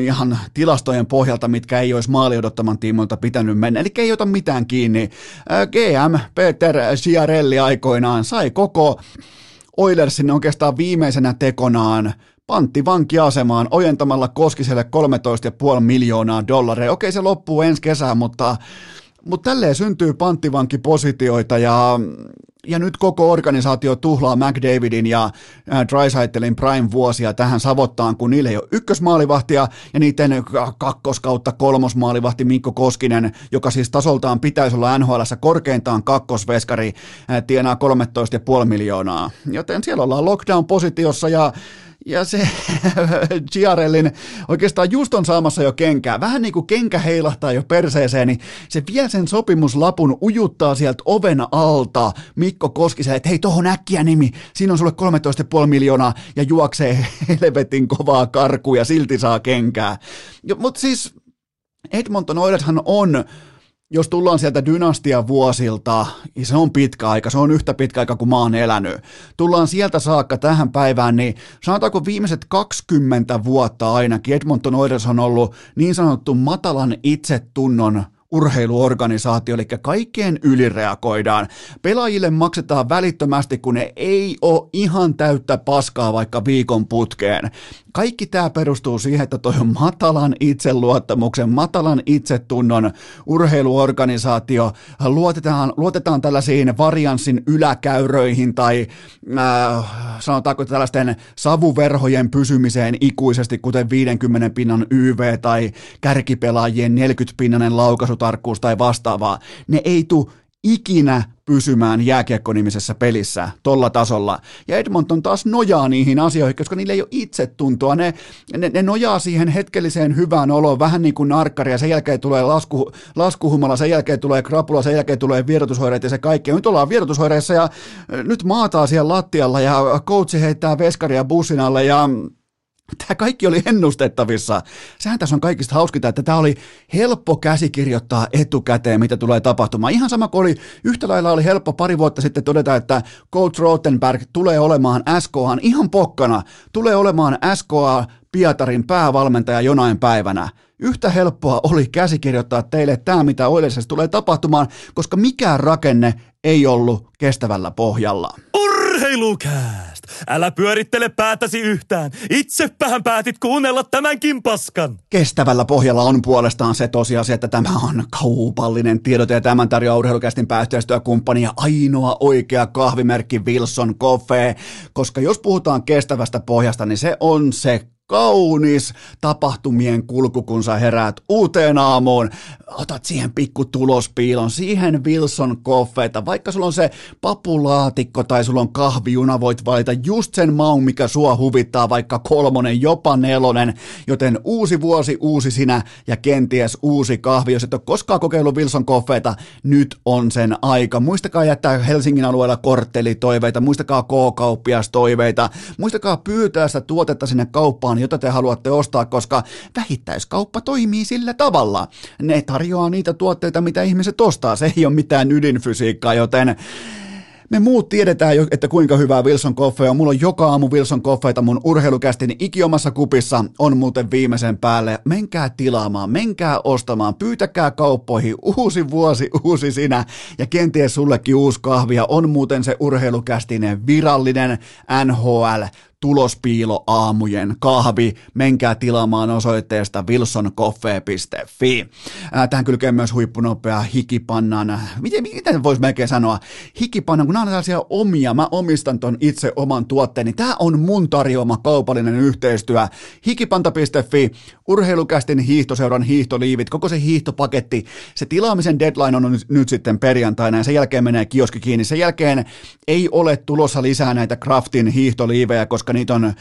ihan tilastojen pohjalta, mitkä ei olisi maali odottaman tiimoilta pitänyt mennä. Eli ei ota mitään kiinni. Äh, GM Peter Ciarelli aikoinaan sai koko Oilersin oikeastaan viimeisenä tekonaan pantti vankiasemaan ojentamalla Koskiselle 13,5 miljoonaa dollaria. Okei, se loppuu ensi kesään, mutta mutta tälleen syntyy panttivankipositioita ja, ja nyt koko organisaatio tuhlaa McDavidin ja Drysaitelin prime-vuosia tähän savottaan, kun niillä ei ole ykkösmaalivahtia ja niiden kakkoskautta kolmosmaalivahti Mikko Koskinen, joka siis tasoltaan pitäisi olla NHL korkeintaan kakkosveskari, tienaa 13,5 miljoonaa. Joten siellä ollaan lockdown-positiossa ja ja se <laughs> Giarellin oikeastaan just on saamassa jo kenkää. Vähän niin kuin kenkä heilahtaa jo perseeseen, niin se vie sen sopimuslapun, ujuttaa sieltä oven alta Mikko Koskisen, että hei tohon äkkiä nimi, siinä on sulle 13,5 miljoonaa ja juoksee <laughs> helvetin kovaa karkuja, silti saa kenkää. Mutta siis Edmonton Oilershan on jos tullaan sieltä dynastian vuosilta, niin se on pitkä aika, se on yhtä pitkä aika kuin mä oon elänyt. Tullaan sieltä saakka tähän päivään, niin sanotaanko viimeiset 20 vuotta ainakin Edmonton Oilers on ollut niin sanottu matalan itsetunnon urheiluorganisaatio, eli kaikkeen ylireagoidaan. Pelaajille maksetaan välittömästi, kun ne ei ole ihan täyttä paskaa vaikka viikon putkeen. Kaikki tämä perustuu siihen, että toi on matalan itseluottamuksen, matalan itsetunnon urheiluorganisaatio. Luotetaan, luotetaan tällaisiin varianssin yläkäyröihin tai äh, sanotaanko tällaisten savuverhojen pysymiseen ikuisesti, kuten 50 pinnan YV tai kärkipelaajien 40 pinnanen laukaisutarkkuus tai vastaavaa. Ne ei tule ikinä pysymään jääkiekkonimisessä pelissä tolla tasolla. Ja Edmonton taas nojaa niihin asioihin, koska niillä ei ole itsetuntoa. Ne, ne, ne nojaa siihen hetkelliseen hyvään oloon, vähän niin kuin narkkari, ja sen jälkeen tulee lasku, laskuhumala, sen jälkeen tulee krapula, sen jälkeen tulee vierotusoireet ja se kaikki. nyt ollaan vierotusoireissa ja nyt maataa siellä lattialla ja coachi heittää veskaria bussin alle ja Tämä kaikki oli ennustettavissa. Sehän tässä on kaikista hauskinta, että tämä oli helppo käsikirjoittaa etukäteen, mitä tulee tapahtumaan. Ihan sama kuin oli, yhtä lailla oli helppo pari vuotta sitten todeta, että Coach Rottenberg tulee olemaan SKAn ihan pokkana, tulee olemaan SKA Pietarin päävalmentaja jonain päivänä. Yhtä helppoa oli käsikirjoittaa teille tämä, mitä Oilersessa tulee tapahtumaan, koska mikään rakenne ei ollut kestävällä pohjalla. Urheilukääst! Älä pyörittele päätäsi yhtään. Itsepähän päätit kuunnella tämänkin paskan. Kestävällä pohjalla on puolestaan se tosiasia, että tämä on kaupallinen tiedote ja tämän tarjoaa urheilukästin pääyhteistyökumppani ja ainoa oikea kahvimerkki Wilson Coffee. Koska jos puhutaan kestävästä pohjasta, niin se on se kaunis tapahtumien kulku, kun sä heräät uuteen aamuun. Otat siihen pikku tulospiilon, siihen Wilson koffeita. Vaikka sulla on se papulaatikko tai sulla on kahvijuna, voit valita just sen maun, mikä sua huvittaa, vaikka kolmonen, jopa nelonen. Joten uusi vuosi, uusi sinä ja kenties uusi kahvi. Jos et ole koskaan kokeillut Wilson koffeita, nyt on sen aika. Muistakaa jättää Helsingin alueella korttelitoiveita, muistakaa K-kauppias toiveita, muistakaa pyytää sitä tuotetta sinne kauppaan jota te haluatte ostaa, koska vähittäiskauppa toimii sillä tavalla. Ne tarjoaa niitä tuotteita, mitä ihmiset ostaa. Se ei ole mitään ydinfysiikkaa, joten me muut tiedetään jo, että kuinka hyvää Wilson Coffee on. Mulla on joka aamu Wilson Coffeita mun urheilukästin ikiomassa kupissa on muuten viimeisen päälle. Menkää tilaamaan, menkää ostamaan, pyytäkää kauppoihin. Uusi vuosi, uusi sinä ja kenties sullekin uusi kahvia on muuten se urheilukästinen virallinen NHL tulospiilo aamujen kahvi. Menkää tilaamaan osoitteesta wilsoncoffee.fi. Tähän kylkee myös huippunopea hikipannan. Miten, miten voisi melkein sanoa? Hikipannan, kun nämä on omia, mä omistan ton itse oman tuotteeni. Tämä on mun tarjoama kaupallinen yhteistyö. Hikipanta.fi, urheilukästin hiihtoseuran hiihtoliivit, koko se hiihtopaketti. Se tilaamisen deadline on nyt, nyt sitten perjantaina ja sen jälkeen menee kioski kiinni. Sen jälkeen ei ole tulossa lisää näitä Craftin hiihtoliivejä, koska koska niitä on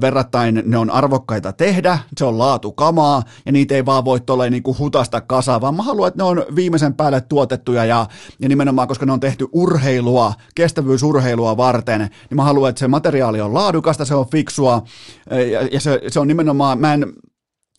verrattain, ne on arvokkaita tehdä, se on laatukamaa ja niitä ei vaan voi tuolla niin hutasta kasaan, vaan mä haluan, että ne on viimeisen päälle tuotettuja ja, ja nimenomaan, koska ne on tehty urheilua, kestävyysurheilua varten, niin mä haluan, että se materiaali on laadukasta, se on fiksua ja, ja se, se on nimenomaan, mä en,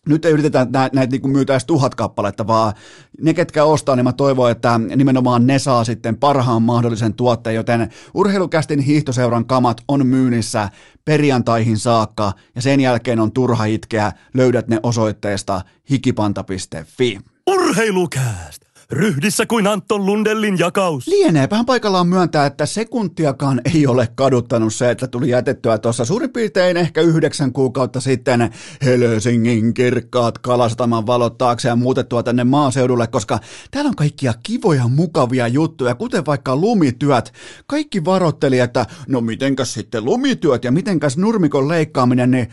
nyt ei yritetä näitä, niin myytäisi tuhat kappaletta, vaan ne, ketkä ostaa, niin mä toivon, että nimenomaan ne saa sitten parhaan mahdollisen tuotteen, joten urheilukästin hiihtoseuran kamat on myynnissä perjantaihin saakka, ja sen jälkeen on turha itkeä, löydät ne osoitteesta hikipanta.fi. Urheilukääst! Ryhdissä kuin Anton Lundellin jakaus. Lieneepähän paikallaan myöntää, että sekuntiakaan ei ole kaduttanut se, että tuli jätettyä tuossa suurin piirtein ehkä yhdeksän kuukautta sitten Helsingin kirkkaat kalastaman valot taakse ja muutettua tänne maaseudulle, koska täällä on kaikkia kivoja, mukavia juttuja, kuten vaikka lumityöt. Kaikki varotteli, että no mitenkäs sitten lumityöt ja mitenkäs nurmikon leikkaaminen, niin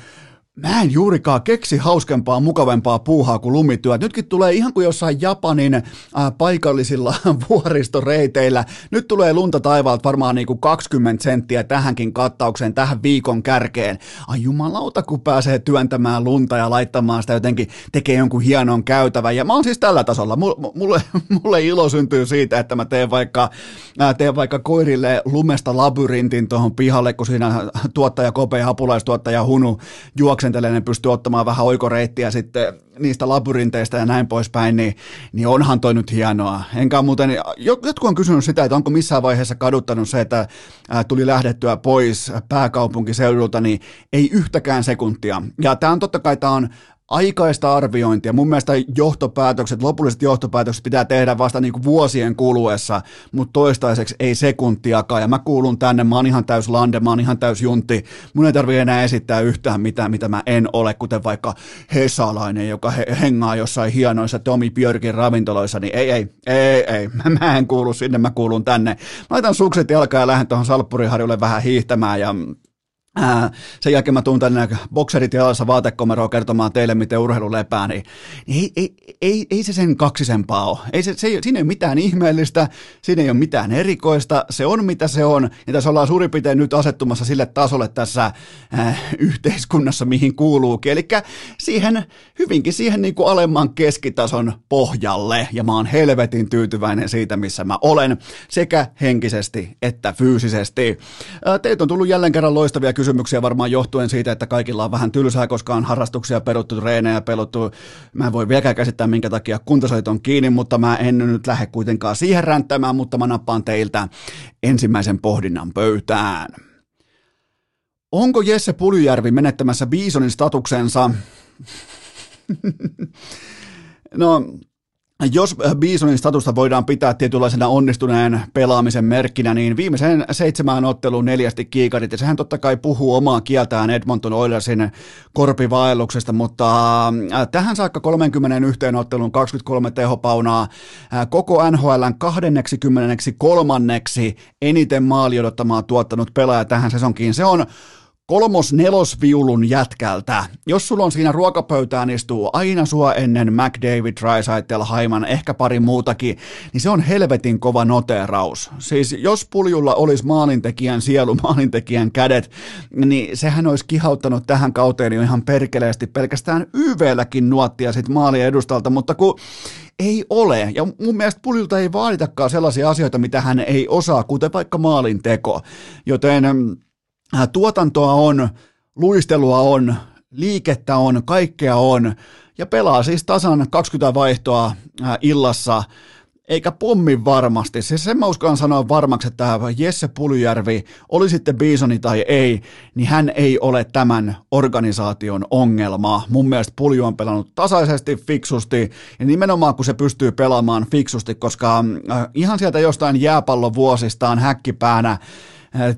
Mä en juurikaan keksi hauskempaa, mukavempaa puuhaa kuin lumityöt. Nytkin tulee ihan kuin jossain Japanin äh, paikallisilla <laughs> vuoristoreiteillä. Nyt tulee lunta taivaalta varmaan niin kuin 20 senttiä tähänkin kattaukseen, tähän viikon kärkeen. Ai jumalauta, kun pääsee työntämään lunta ja laittamaan sitä jotenkin, tekee jonkun hienon käytävän. Ja mä oon siis tällä tasolla. Mulle, <laughs> mulle ilo syntyy siitä, että mä teen vaikka, äh, teen vaikka koirille lumesta labyrintin tuohon pihalle, kun siinä tuottaja Kope ja apulaistuottaja Hunu juoksen työskentelee, ne pystyy ottamaan vähän oikoreittiä sitten niistä labyrinteistä ja näin poispäin, niin, niin onhan toi nyt hienoa. Enkä muuten, jotkut on kysynyt sitä, että onko missään vaiheessa kaduttanut se, että tuli lähdettyä pois pääkaupunkiseudulta, niin ei yhtäkään sekuntia. Ja tämä on totta kai, tämä on aikaista arviointia. Mun mielestä johtopäätökset, lopulliset johtopäätökset pitää tehdä vasta niin kuin vuosien kuluessa, mutta toistaiseksi ei sekuntiakaan. Ja mä kuulun tänne, mä oon ihan täys lande, mä oon ihan täys juntti. Mun ei tarvitse enää esittää yhtään mitään, mitä mä en ole, kuten vaikka Hesalainen, joka he, hengaa jossain hienoissa Tomi Björkin ravintoloissa, niin ei, ei, ei, ei, <laughs> mä en kuulu sinne, mä kuulun tänne. Laitan sukset jalkaan ja lähden tuohon Salppuriharjulle vähän hiihtämään ja Ää, sen jälkeen mä tuun tänne bokserit jalassa vaatekomeroon kertomaan teille, miten urheilu lepää, niin, niin ei, ei, ei, ei, se sen kaksisempaa ole. Ei se, se siinä ei ole mitään ihmeellistä, siinä ei ole mitään erikoista, se on mitä se on, ja tässä ollaan suurin piirtein nyt asettumassa sille tasolle tässä äh, yhteiskunnassa, mihin kuuluukin, eli siihen, hyvinkin siihen niin kuin alemman keskitason pohjalle, ja mä oon helvetin tyytyväinen siitä, missä mä olen, sekä henkisesti että fyysisesti. Äh, teiltä on tullut jälleen kerran loistavia kysymyksiä varmaan johtuen siitä, että kaikilla on vähän tylsää, koska on harrastuksia peruttu, reenejä peluttu. Mä en voi vieläkään käsittää, minkä takia kuntosalit on kiinni, mutta mä en nyt lähde kuitenkaan siihen ränttämään, mutta mä nappaan teiltä ensimmäisen pohdinnan pöytään. Onko Jesse Puljärvi menettämässä Bisonin statuksensa? <laughs> no, jos Bisonin statusta voidaan pitää tietynlaisena onnistuneen pelaamisen merkkinä, niin viimeisen seitsemään otteluun neljästi kiikarit, ja sehän totta kai puhuu omaa kieltään Edmonton Oilersin korpivaelluksesta, mutta äh, tähän saakka 31 otteluun 23 tehopaunaa, äh, koko NHLn 23 eniten maali odottamaan tuottanut pelaaja tähän sesonkiin. Se on kolmos nelosviulun jätkältä. Jos sulla on siinä ruokapöytään istuu aina sua ennen McDavid, Drysaitel, Haiman, ehkä pari muutakin, niin se on helvetin kova noteraus. Siis jos puljulla olisi maalintekijän sielu, <laughs> maalintekijän kädet, niin sehän olisi kihauttanut tähän kauteen jo ihan perkeleesti pelkästään YVlläkin nuottia sit maalien edustalta, mutta kun ei ole. Ja mun mielestä puljulta ei vaaditakaan sellaisia asioita, mitä hän ei osaa, kuten vaikka maalinteko. Joten Äh, tuotantoa on, luistelua on, liikettä on, kaikkea on, ja pelaa siis tasan 20 vaihtoa äh, illassa, eikä pommi varmasti. Siis sen mä uskallan sanoa varmaksi, että Jesse Puljärvi, oli sitten Bisoni tai ei, niin hän ei ole tämän organisaation ongelma. Mun mielestä Pulju on pelannut tasaisesti, fiksusti, ja nimenomaan kun se pystyy pelaamaan fiksusti, koska äh, ihan sieltä jostain jääpallovuosistaan häkkipäänä,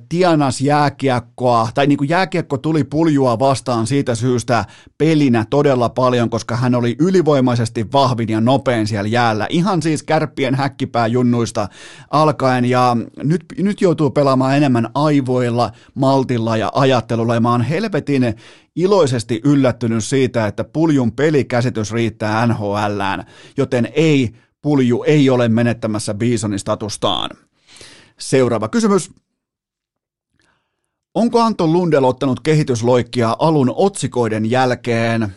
tienas jääkiekkoa, tai niin kuin jääkiekko tuli puljua vastaan siitä syystä pelinä todella paljon, koska hän oli ylivoimaisesti vahvin ja nopein siellä jäällä. Ihan siis kärppien häkkipääjunnuista alkaen, ja nyt, nyt joutuu pelaamaan enemmän aivoilla, maltilla ja ajattelulla, ja mä oon helvetin iloisesti yllättynyt siitä, että puljun pelikäsitys riittää NHLään, joten ei, pulju ei ole menettämässä Bisonin statustaan. Seuraava kysymys. Onko Anton Lundell ottanut kehitysloikkia alun otsikoiden jälkeen?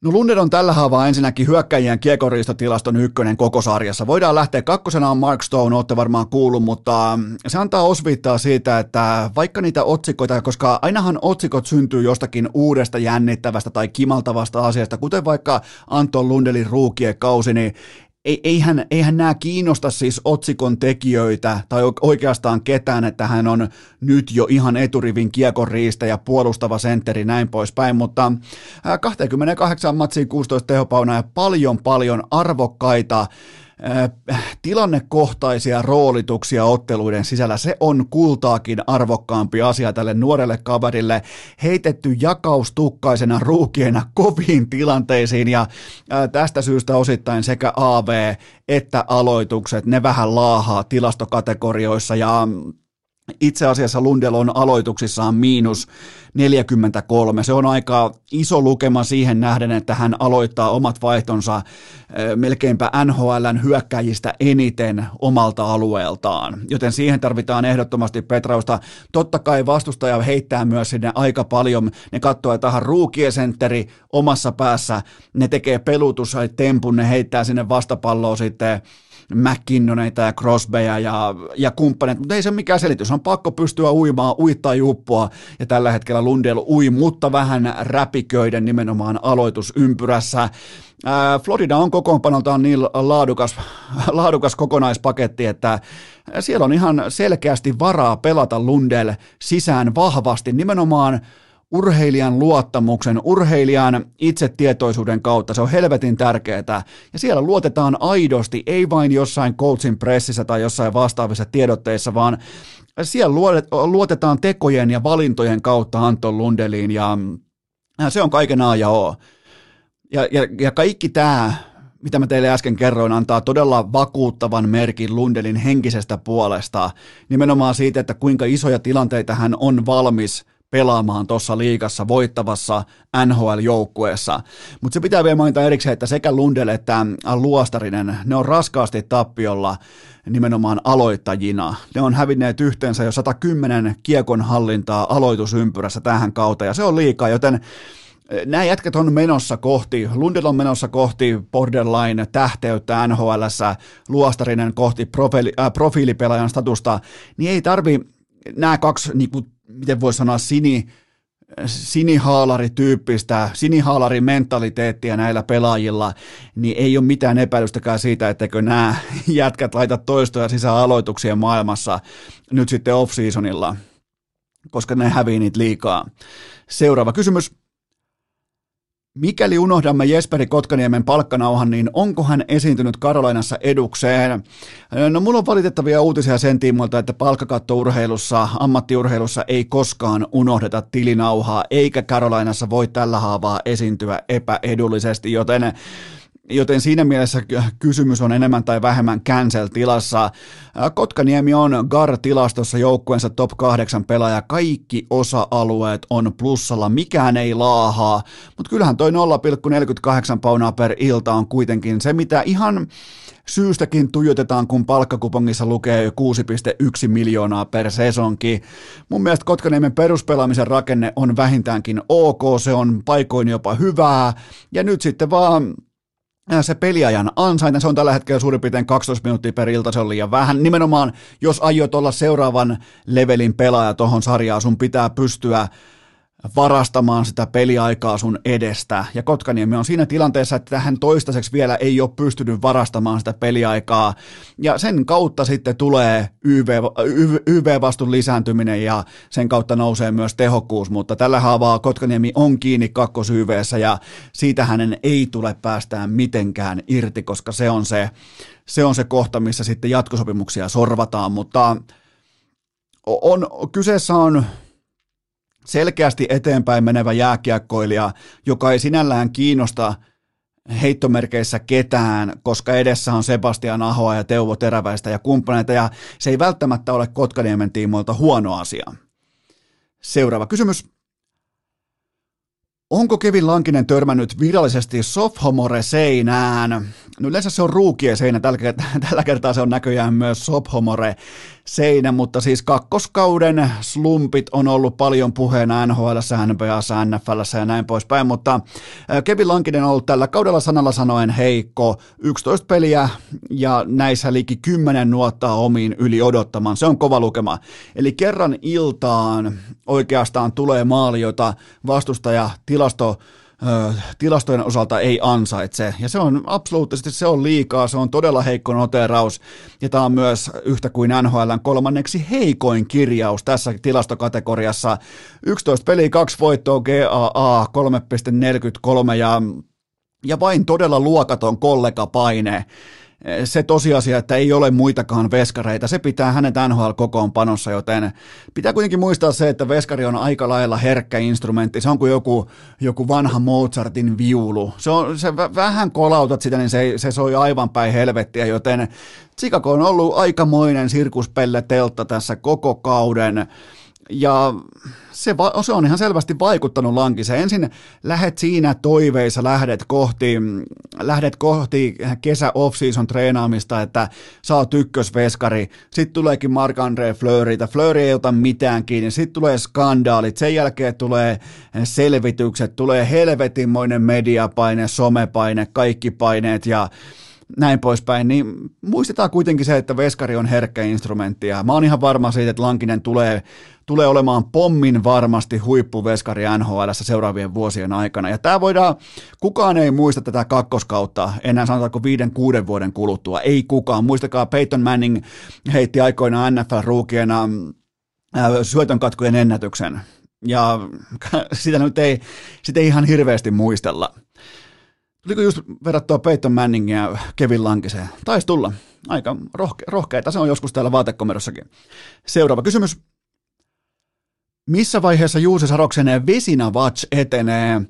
No Lundell on tällä haavaa ensinnäkin hyökkäjien kiekoriistotilaston ykkönen koko sarjassa. Voidaan lähteä kakkosena on Mark Stone, olette varmaan kuullut, mutta se antaa osviittaa siitä, että vaikka niitä otsikoita, koska ainahan otsikot syntyy jostakin uudesta jännittävästä tai kimaltavasta asiasta, kuten vaikka Anton Lundelin ruukien kausi, niin eihän, eihän nämä kiinnosta siis otsikon tekijöitä tai oikeastaan ketään, että hän on nyt jo ihan eturivin kiekonriistä ja puolustava sentteri näin poispäin, mutta 28 matsiin 16 tehopauna ja paljon paljon arvokkaita tilannekohtaisia roolituksia otteluiden sisällä, se on kultaakin arvokkaampi asia tälle nuorelle kaverille. Heitetty jakaustukkaisena ruukiena koviin tilanteisiin ja tästä syystä osittain sekä AV että aloitukset, ne vähän laahaa tilastokategorioissa ja itse asiassa Lundell on aloituksissaan miinus 43. Se on aika iso lukema siihen nähden, että hän aloittaa omat vaihtonsa melkeinpä NHLn hyökkäjistä eniten omalta alueeltaan. Joten siihen tarvitaan ehdottomasti Petrausta. Totta kai vastustaja heittää myös sinne aika paljon. Ne katsoo tähän ruukiesentteri omassa päässä. Ne tekee tempun, ne heittää sinne vastapalloa sitten McKinnoneita ja Crosbeja ja, ja kumppaneita, mutta ei se mikään selitys, on pakko pystyä uimaan, uittaa juppua, ja tällä hetkellä Lundell ui, mutta vähän räpiköiden nimenomaan aloitusympyrässä. Florida on kokoonpanoltaan niin laadukas, <laughs> laadukas kokonaispaketti, että siellä on ihan selkeästi varaa pelata Lundell sisään vahvasti, nimenomaan urheilijan luottamuksen, urheilijan itsetietoisuuden kautta. Se on helvetin tärkeää. Ja siellä luotetaan aidosti, ei vain jossain coachin pressissä tai jossain vastaavissa tiedotteissa, vaan siellä luotetaan tekojen ja valintojen kautta Anton Lundeliin ja se on kaiken A ja O. Ja, ja, ja kaikki tämä, mitä mä teille äsken kerroin, antaa todella vakuuttavan merkin Lundelin henkisestä puolesta. Nimenomaan siitä, että kuinka isoja tilanteita hän on valmis – pelaamaan tuossa liigassa voittavassa NHL-joukkueessa. Mutta se pitää vielä mainita erikseen, että sekä Lundell että Luostarinen, ne on raskaasti tappiolla nimenomaan aloittajina. Ne on hävinneet yhteensä jo 110 kiekon hallintaa aloitusympyrässä tähän kautta, ja se on liikaa, joten eh, Nämä jätkät on menossa kohti, Lundell on menossa kohti borderline tähteyttä nhl Luostarinen kohti profiili, äh, profiilipelaajan statusta, niin ei tarvi nämä kaksi niin kuin miten voi sanoa, sini, sinihaalari-tyyppistä, sinihaalari-mentaliteettia näillä pelaajilla, niin ei ole mitään epäilystäkään siitä, etteikö nämä <laughs> jätkät laita toistoja sisään aloituksien maailmassa nyt sitten off-seasonilla, koska ne hävii niitä liikaa. Seuraava kysymys. Mikäli unohdamme Jesperi Kotkaniemen palkkanauhan, niin onko hän esiintynyt Karolainassa edukseen? No mulla on valitettavia uutisia sen tiimoilta, että palkkakattourheilussa, ammattiurheilussa ei koskaan unohdeta tilinauhaa, eikä Karolainassa voi tällä haavaa esiintyä epäedullisesti, joten joten siinä mielessä kysymys on enemmän tai vähemmän cancel-tilassa. Kotkaniemi on GAR-tilastossa joukkueensa top 8 pelaaja. Kaikki osa-alueet on plussalla, mikään ei laahaa, mutta kyllähän toi 0,48 paunaa per ilta on kuitenkin se, mitä ihan syystäkin tuijotetaan, kun palkkakupongissa lukee 6,1 miljoonaa per sesonki. Mun mielestä Kotkaniemen peruspelaamisen rakenne on vähintäänkin ok, se on paikoin jopa hyvää, ja nyt sitten vaan se peliajan ansainta, se on tällä hetkellä suurin piirtein 12 minuuttia per ilta, se on liian vähän. Nimenomaan, jos aiot olla seuraavan levelin pelaaja tuohon sarjaan, sun pitää pystyä varastamaan sitä peliaikaa sun edestä. Ja Kotkaniemi on siinä tilanteessa, että hän toistaiseksi vielä ei ole pystynyt varastamaan sitä peliaikaa. Ja sen kautta sitten tulee YV, YV-vastun lisääntyminen ja sen kautta nousee myös tehokkuus. Mutta tällä haavaa Kotkaniemi on kiinni kakkos ja siitä hänen ei tule päästään mitenkään irti, koska se on se, se, on se kohta, missä sitten jatkosopimuksia sorvataan. Mutta on, kyseessä on selkeästi eteenpäin menevä jääkiekkoilija, joka ei sinällään kiinnosta heittomerkeissä ketään, koska edessä on Sebastian Ahoa ja Teuvo Teräväistä ja kumppaneita, ja se ei välttämättä ole Kotkaniemen tiimoilta huono asia. Seuraava kysymys. Onko Kevin Lankinen törmännyt virallisesti sophomore-seinään? No yleensä se on ruukien seinä, <laughs> tällä, kertaa se on näköjään myös sophomore seinä, mutta siis kakkoskauden slumpit on ollut paljon puheena NHL, NBA, NFL ja näin poispäin, mutta Kevin Lankinen on ollut tällä kaudella sanalla sanoen heikko, 11 peliä ja näissä liki 10 nuottaa omiin yli odottamaan, se on kova lukema. Eli kerran iltaan oikeastaan tulee maali, jota vastustaja tilasto tilastojen osalta ei ansaitse. Ja se on absoluuttisesti, se on liikaa, se on todella heikko noteraus. Ja tämä on myös yhtä kuin NHLn kolmanneksi heikoin kirjaus tässä tilastokategoriassa. 11 peliä, kaksi voittoa, GAA 3,43 ja, ja vain todella luokaton kollegapaine se tosiasia, että ei ole muitakaan veskareita, se pitää hänet NHL-kokoonpanossa, joten pitää kuitenkin muistaa se, että veskari on aika lailla herkkä instrumentti. Se on kuin joku, joku vanha Mozartin viulu. Se on, se vähän kolautat sitä, niin se, se soi aivan päin helvettiä, joten Chicago on ollut aikamoinen sirkuspelle teltta tässä koko kauden. Ja se, va- se on ihan selvästi vaikuttanut lankiseen. Ensin lähet siinä toiveissa, lähdet kohti, lähdet kohti kesä off-season treenaamista, että saa ykkösveskari. Sitten tuleekin Marc-André Fleurytä. Fleury ei ota mitään kiinni. Sitten tulee skandaalit. Sen jälkeen tulee selvitykset. Tulee helvetinmoinen mediapaine, somepaine, kaikki paineet ja näin poispäin, niin muistetaan kuitenkin se, että veskari on herkkä instrumentti ja mä oon ihan varma siitä, että Lankinen tulee, tulee olemaan pommin varmasti huippuveskari NHL seuraavien vuosien aikana. Ja tämä voidaan, kukaan ei muista tätä kakkoskautta enää sanotaanko viiden, kuuden vuoden kuluttua. Ei kukaan. Muistakaa, Peyton Manning heitti aikoinaan NFL-ruukiena äh, syötönkatkojen ennätyksen. Ja <laughs> sitä nyt ei, sitä ei ihan hirveästi muistella. Tuliko just verrattua Peyton Manningia ja Kevin Lankiseen? Taisi tulla. Aika rohke- rohkeita se on joskus täällä vaatekomerossakin. Seuraava kysymys. Missä vaiheessa Juuse Saroksen Vesina Watch etenee?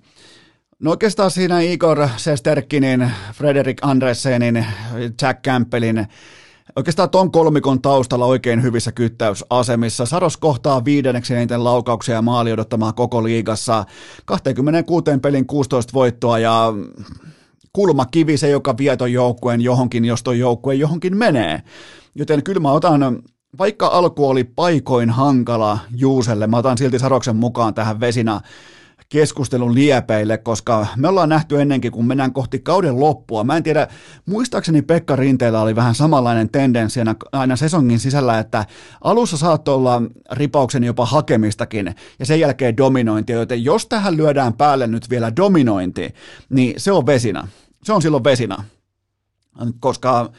No oikeastaan siinä Igor Sesterkinin, Frederik Andressenin, Jack Campbellin Oikeastaan ton kolmikon taustalla oikein hyvissä kyttäysasemissa. Saros kohtaa viidenneksi eniten laukauksia ja maali odottamaan koko liigassa. 26 pelin 16 voittoa ja kulmakivi se, joka vie ton joukkueen johonkin, jos ton joukkue johonkin menee. Joten kyllä mä otan, vaikka alku oli paikoin hankala Juuselle, mä otan silti Saroksen mukaan tähän vesinä keskustelun liepeille, koska me ollaan nähty ennenkin, kun mennään kohti kauden loppua. Mä en tiedä, muistaakseni Pekka Rinteellä oli vähän samanlainen tendenssi aina sesongin sisällä, että alussa saattoi olla ripauksen jopa hakemistakin ja sen jälkeen dominointi, joten jos tähän lyödään päälle nyt vielä dominointi, niin se on vesina. Se on silloin vesina, koska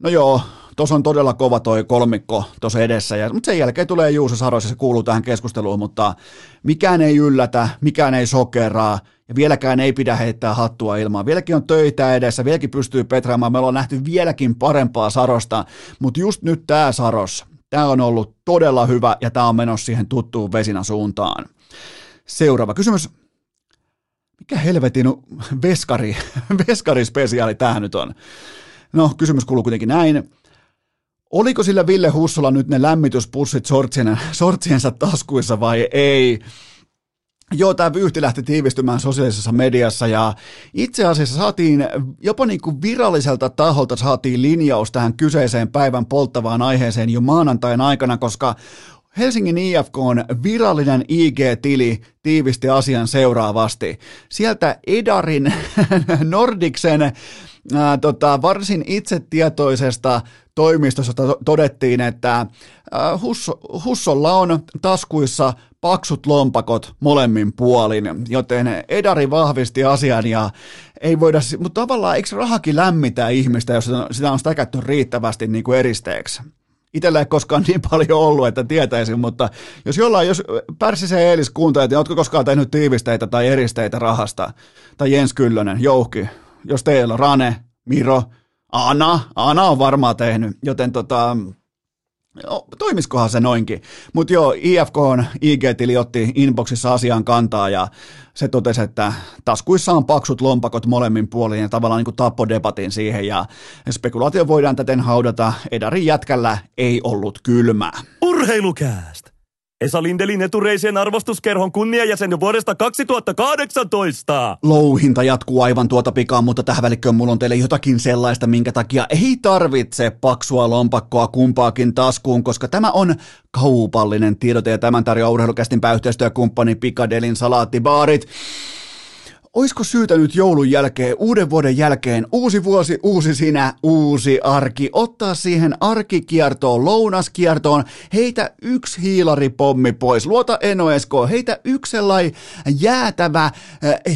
no joo, tuossa on todella kova toi kolmikko tuossa edessä, ja, mutta sen jälkeen tulee Juuso Saros ja se kuuluu tähän keskusteluun, mutta mikään ei yllätä, mikään ei sokeraa, ja vieläkään ei pidä heittää hattua ilmaan. Vieläkin on töitä edessä, vieläkin pystyy petraamaan, me ollaan nähty vieläkin parempaa Sarosta, mutta just nyt tämä Saros, tämä on ollut todella hyvä, ja tämä on menossa siihen tuttuun vesinä suuntaan. Seuraava kysymys. Mikä helvetin veskari, <laughs> veskarispesiaali tämä nyt on? No, kysymys kuuluu kuitenkin näin. Oliko sillä Ville Hussolla nyt ne lämmityspussit sortsien, sortsiensa taskuissa vai ei? Joo, tämä vyyhti lähti tiivistymään sosiaalisessa mediassa ja itse asiassa saatiin jopa niin kuin viralliselta taholta saatiin linjaus tähän kyseiseen päivän polttavaan aiheeseen jo maanantain aikana, koska Helsingin IFK on virallinen IG-tili tiivisti asian seuraavasti. Sieltä Edarin <laughs> Nordiksen ää, tota, varsin itsetietoisesta toimistossa todettiin, että Husso, Hussolla on taskuissa paksut lompakot molemmin puolin, joten Edari vahvisti asian ja ei voida, mutta tavallaan eikö rahakin lämmitä ihmistä, jos sitä on stäkätty riittävästi niin kuin eristeeksi? Itellä ei koskaan niin paljon ollut, että tietäisin, mutta jos jollain, jos Pärssisen Eelis kuuntelee, että oletko koskaan tehnyt tiivisteitä tai eristeitä rahasta, tai Jens Kyllönen, Jouhki, jos teillä on Rane, Miro, Ana, Ana on varmaan tehnyt, joten tota, No, toimiskohan se noinkin. Mutta joo, IFK on IG-tili otti inboxissa asian kantaa ja se totesi, että taskuissa on paksut lompakot molemmin puolin ja tavallaan niin kuin tappodebatin siihen ja spekulaatio voidaan täten haudata. Edarin jätkällä ei ollut kylmää. Urheilukääst! Esa Lindelin etureisien arvostuskerhon kunniajäsen jo vuodesta 2018. Louhinta jatkuu aivan tuota pikaa, mutta tähän välikköön mulla on teille jotakin sellaista, minkä takia ei tarvitse paksua lompakkoa kumpaakin taskuun, koska tämä on kaupallinen tiedote ja tämän tarjoaa urheilukästin yhteistyökumppani Pikadelin salaattibaarit. Oisko syytä nyt joulun jälkeen, uuden vuoden jälkeen, uusi vuosi, uusi sinä, uusi arki, ottaa siihen arkikiertoon, lounaskiertoon, heitä yksi hiilaripommi pois, luota Eno Esko, heitä yksi sellainen jäätävä äh,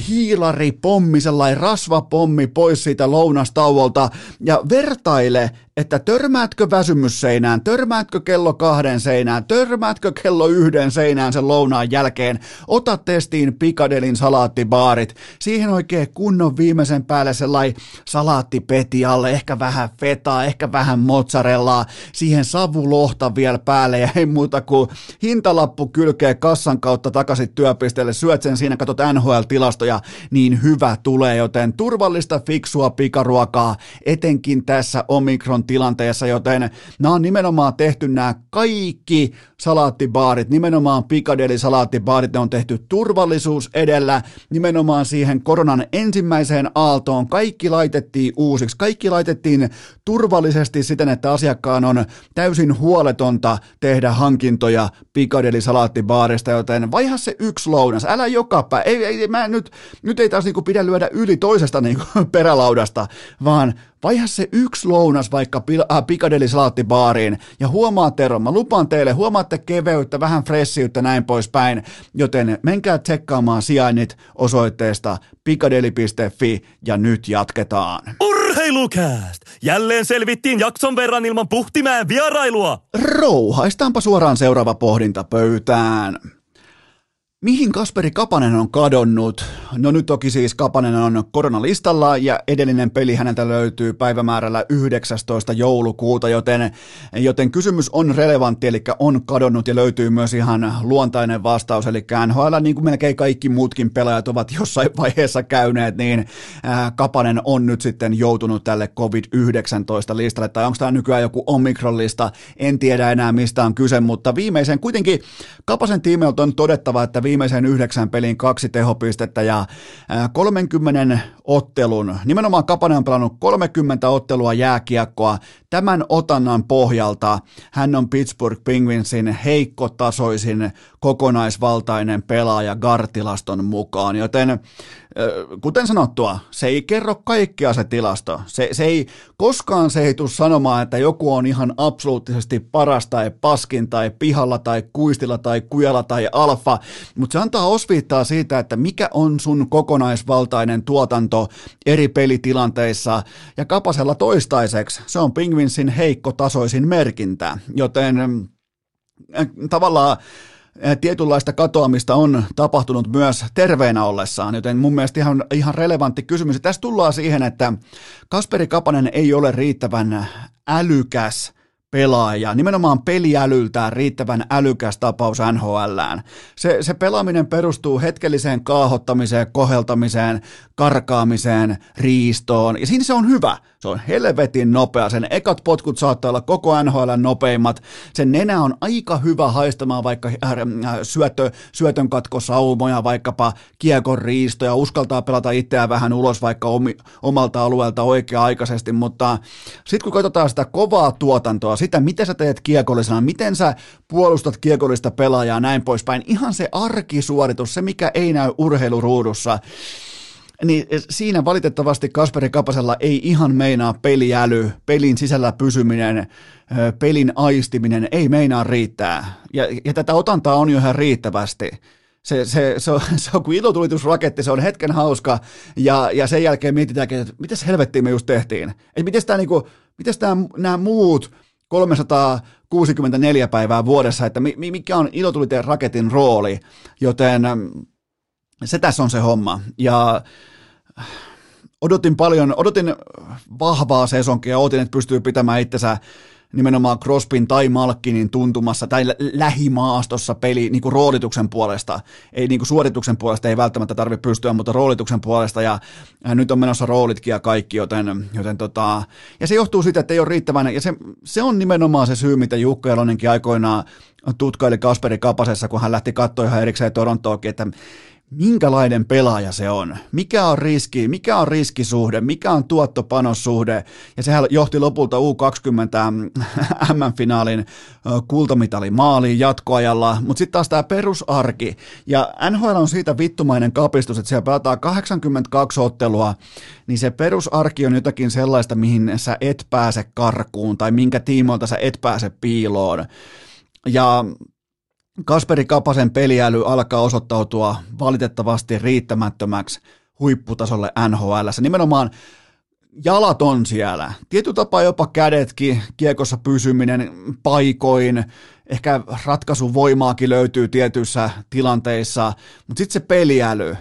hiilaripommi, sellainen rasvapommi pois siitä lounastauolta ja vertaile että törmäätkö väsymysseinään, törmäätkö kello kahden seinään, törmäätkö kello yhden seinään sen lounaan jälkeen, ota testiin Pikadelin salaattibaarit, siihen oikein kunnon viimeisen päälle sellainen salaattipeti alle, ehkä vähän fetaa, ehkä vähän mozzarellaa, siihen savulohta vielä päälle ja ei muuta kuin hintalappu kylkee kassan kautta takaisin työpisteelle, syöt sen siinä, katsot NHL-tilastoja, niin hyvä tulee, joten turvallista, fiksua pikaruokaa, etenkin tässä Omikron tilanteessa, joten nämä on nimenomaan tehty nämä kaikki salaattibaarit, nimenomaan Piccadilly salaattibaarit, ne on tehty turvallisuus edellä, nimenomaan siihen koronan ensimmäiseen aaltoon, kaikki laitettiin uusiksi, kaikki laitettiin turvallisesti siten, että asiakkaan on täysin huoletonta tehdä hankintoja Piccadilly salaattibaarista, joten vaiha se yksi lounas, älä joka päivä, ei, ei, mä nyt, nyt ei taas niinku pidä lyödä yli toisesta niinku <laughs> perälaudasta, vaan vaiha se yksi lounas vaikka äh, Piccadilly salaattibaariin ja huomaa Tero, mä lupaan teille, huomaatte keveyttä, vähän fressiyttä näin poispäin, joten menkää tsekkaamaan sijainnit osoitteesta piccadilly.fi ja nyt jatketaan. Urheilukääst! Jälleen selvittiin jakson verran ilman puhtimään vierailua! Rouhaistaanpa suoraan seuraava pohdinta pöytään. Mihin Kasperi Kapanen on kadonnut? No nyt toki siis Kapanen on koronalistalla ja edellinen peli häneltä löytyy päivämäärällä 19. joulukuuta, joten, joten kysymys on relevantti, eli on kadonnut ja löytyy myös ihan luontainen vastaus, eli NHL, niin kuin melkein kaikki muutkin pelaajat ovat jossain vaiheessa käyneet, niin ää, Kapanen on nyt sitten joutunut tälle COVID-19 listalle, tai onko tämä nykyään joku Omikron-lista, en tiedä enää mistä on kyse, mutta viimeisen kuitenkin Kapasen tiimeiltä on todettava, että viimeisen yhdeksän pelin kaksi tehopistettä ja 30 ottelun, nimenomaan Kapanen on pelannut 30 ottelua jääkiekkoa. Tämän otannan pohjalta hän on Pittsburgh Penguinsin heikkotasoisin kokonaisvaltainen pelaaja Gartilaston mukaan, joten kuten sanottua, se ei kerro kaikkea se tilasto. Se, se ei, koskaan se ei tule sanomaan, että joku on ihan absoluuttisesti paras tai paskin tai pihalla tai kuistilla tai kujalla tai alfa, mutta se antaa osviittaa siitä, että mikä on sun kokonaisvaltainen tuotanto eri pelitilanteissa, ja Kapasella toistaiseksi se on Pingvinsin heikko tasoisin merkintä, joten äh, tavallaan tietynlaista katoamista on tapahtunut myös terveenä ollessaan, joten mun mielestä ihan, ihan relevantti kysymys. Ja tässä tullaan siihen, että Kasperi Kapanen ei ole riittävän älykäs pelaaja, nimenomaan peliälyltään riittävän älykäs tapaus NHLään. Se, se pelaaminen perustuu hetkelliseen kaahottamiseen, koheltamiseen, karkaamiseen, riistoon, ja siinä se on hyvä. Se on helvetin nopea. Sen ekat potkut saattaa olla koko NHL nopeimmat. Sen nenä on aika hyvä haistamaan vaikka äh, äh, syötö, syötön katkosaumoja, vaikkapa kiekon riistoja, uskaltaa pelata itseään vähän ulos vaikka omi, omalta alueelta oikea-aikaisesti, mutta sitten kun katsotaan sitä kovaa tuotantoa, sitä mitä sä teet kiekollisena, miten sä puolustat kiekollista pelaajaa näin poispäin, ihan se arkisuoritus, se mikä ei näy urheiluruudussa, niin siinä valitettavasti Kasperi Kapasella ei ihan meinaa peliäly, pelin sisällä pysyminen, pelin aistiminen ei meinaa riittää. Ja, ja tätä otantaa on jo ihan riittävästi. Se, se, se, on, <laughs> se on kuin ilotulitusraketti, se on hetken hauska, ja, ja sen jälkeen mietitään, että mitäs helvettiä me just tehtiin. Että miten tämä, niinku, mites nämä muut 364 päivää vuodessa, että mikä on ilotuliten raketin rooli, joten se tässä on se homma. Ja odotin paljon, odotin vahvaa sesonkia odotin, että pystyy pitämään itsensä nimenomaan Crospin tai Malkkinin tuntumassa tai lähimaastossa peli niin kuin roolituksen puolesta. Ei niin kuin suorituksen puolesta ei välttämättä tarvitse pystyä, mutta roolituksen puolesta ja, ja nyt on menossa roolitkin ja kaikki, joten, joten tota, ja se johtuu siitä, että ei ole riittävän, ja se, se on nimenomaan se syy, mitä Jukka Elonenkin aikoinaan tutkaili Kasperi Kapasessa, kun hän lähti katsoa ihan erikseen Torontoakin, että minkälainen pelaaja se on, mikä on riski, mikä on riskisuhde, mikä on tuottopanossuhde, ja sehän johti lopulta U20 <laughs> M-finaalin kultamitali maaliin jatkoajalla, mutta sitten taas tämä perusarki, ja NHL on siitä vittumainen kapistus, että siellä pelataan 82 ottelua, niin se perusarki on jotakin sellaista, mihin sä et pääse karkuun, tai minkä tiimoilta sä et pääse piiloon, ja Kasperi Kapasen peliäly alkaa osoittautua valitettavasti riittämättömäksi huipputasolle NHL. Nimenomaan jalat on siellä. Tietyllä tapaa jopa kädetkin, kiekossa pysyminen paikoin, ehkä ratkaisuvoimaakin löytyy tietyissä tilanteissa, mutta sitten se peliäly,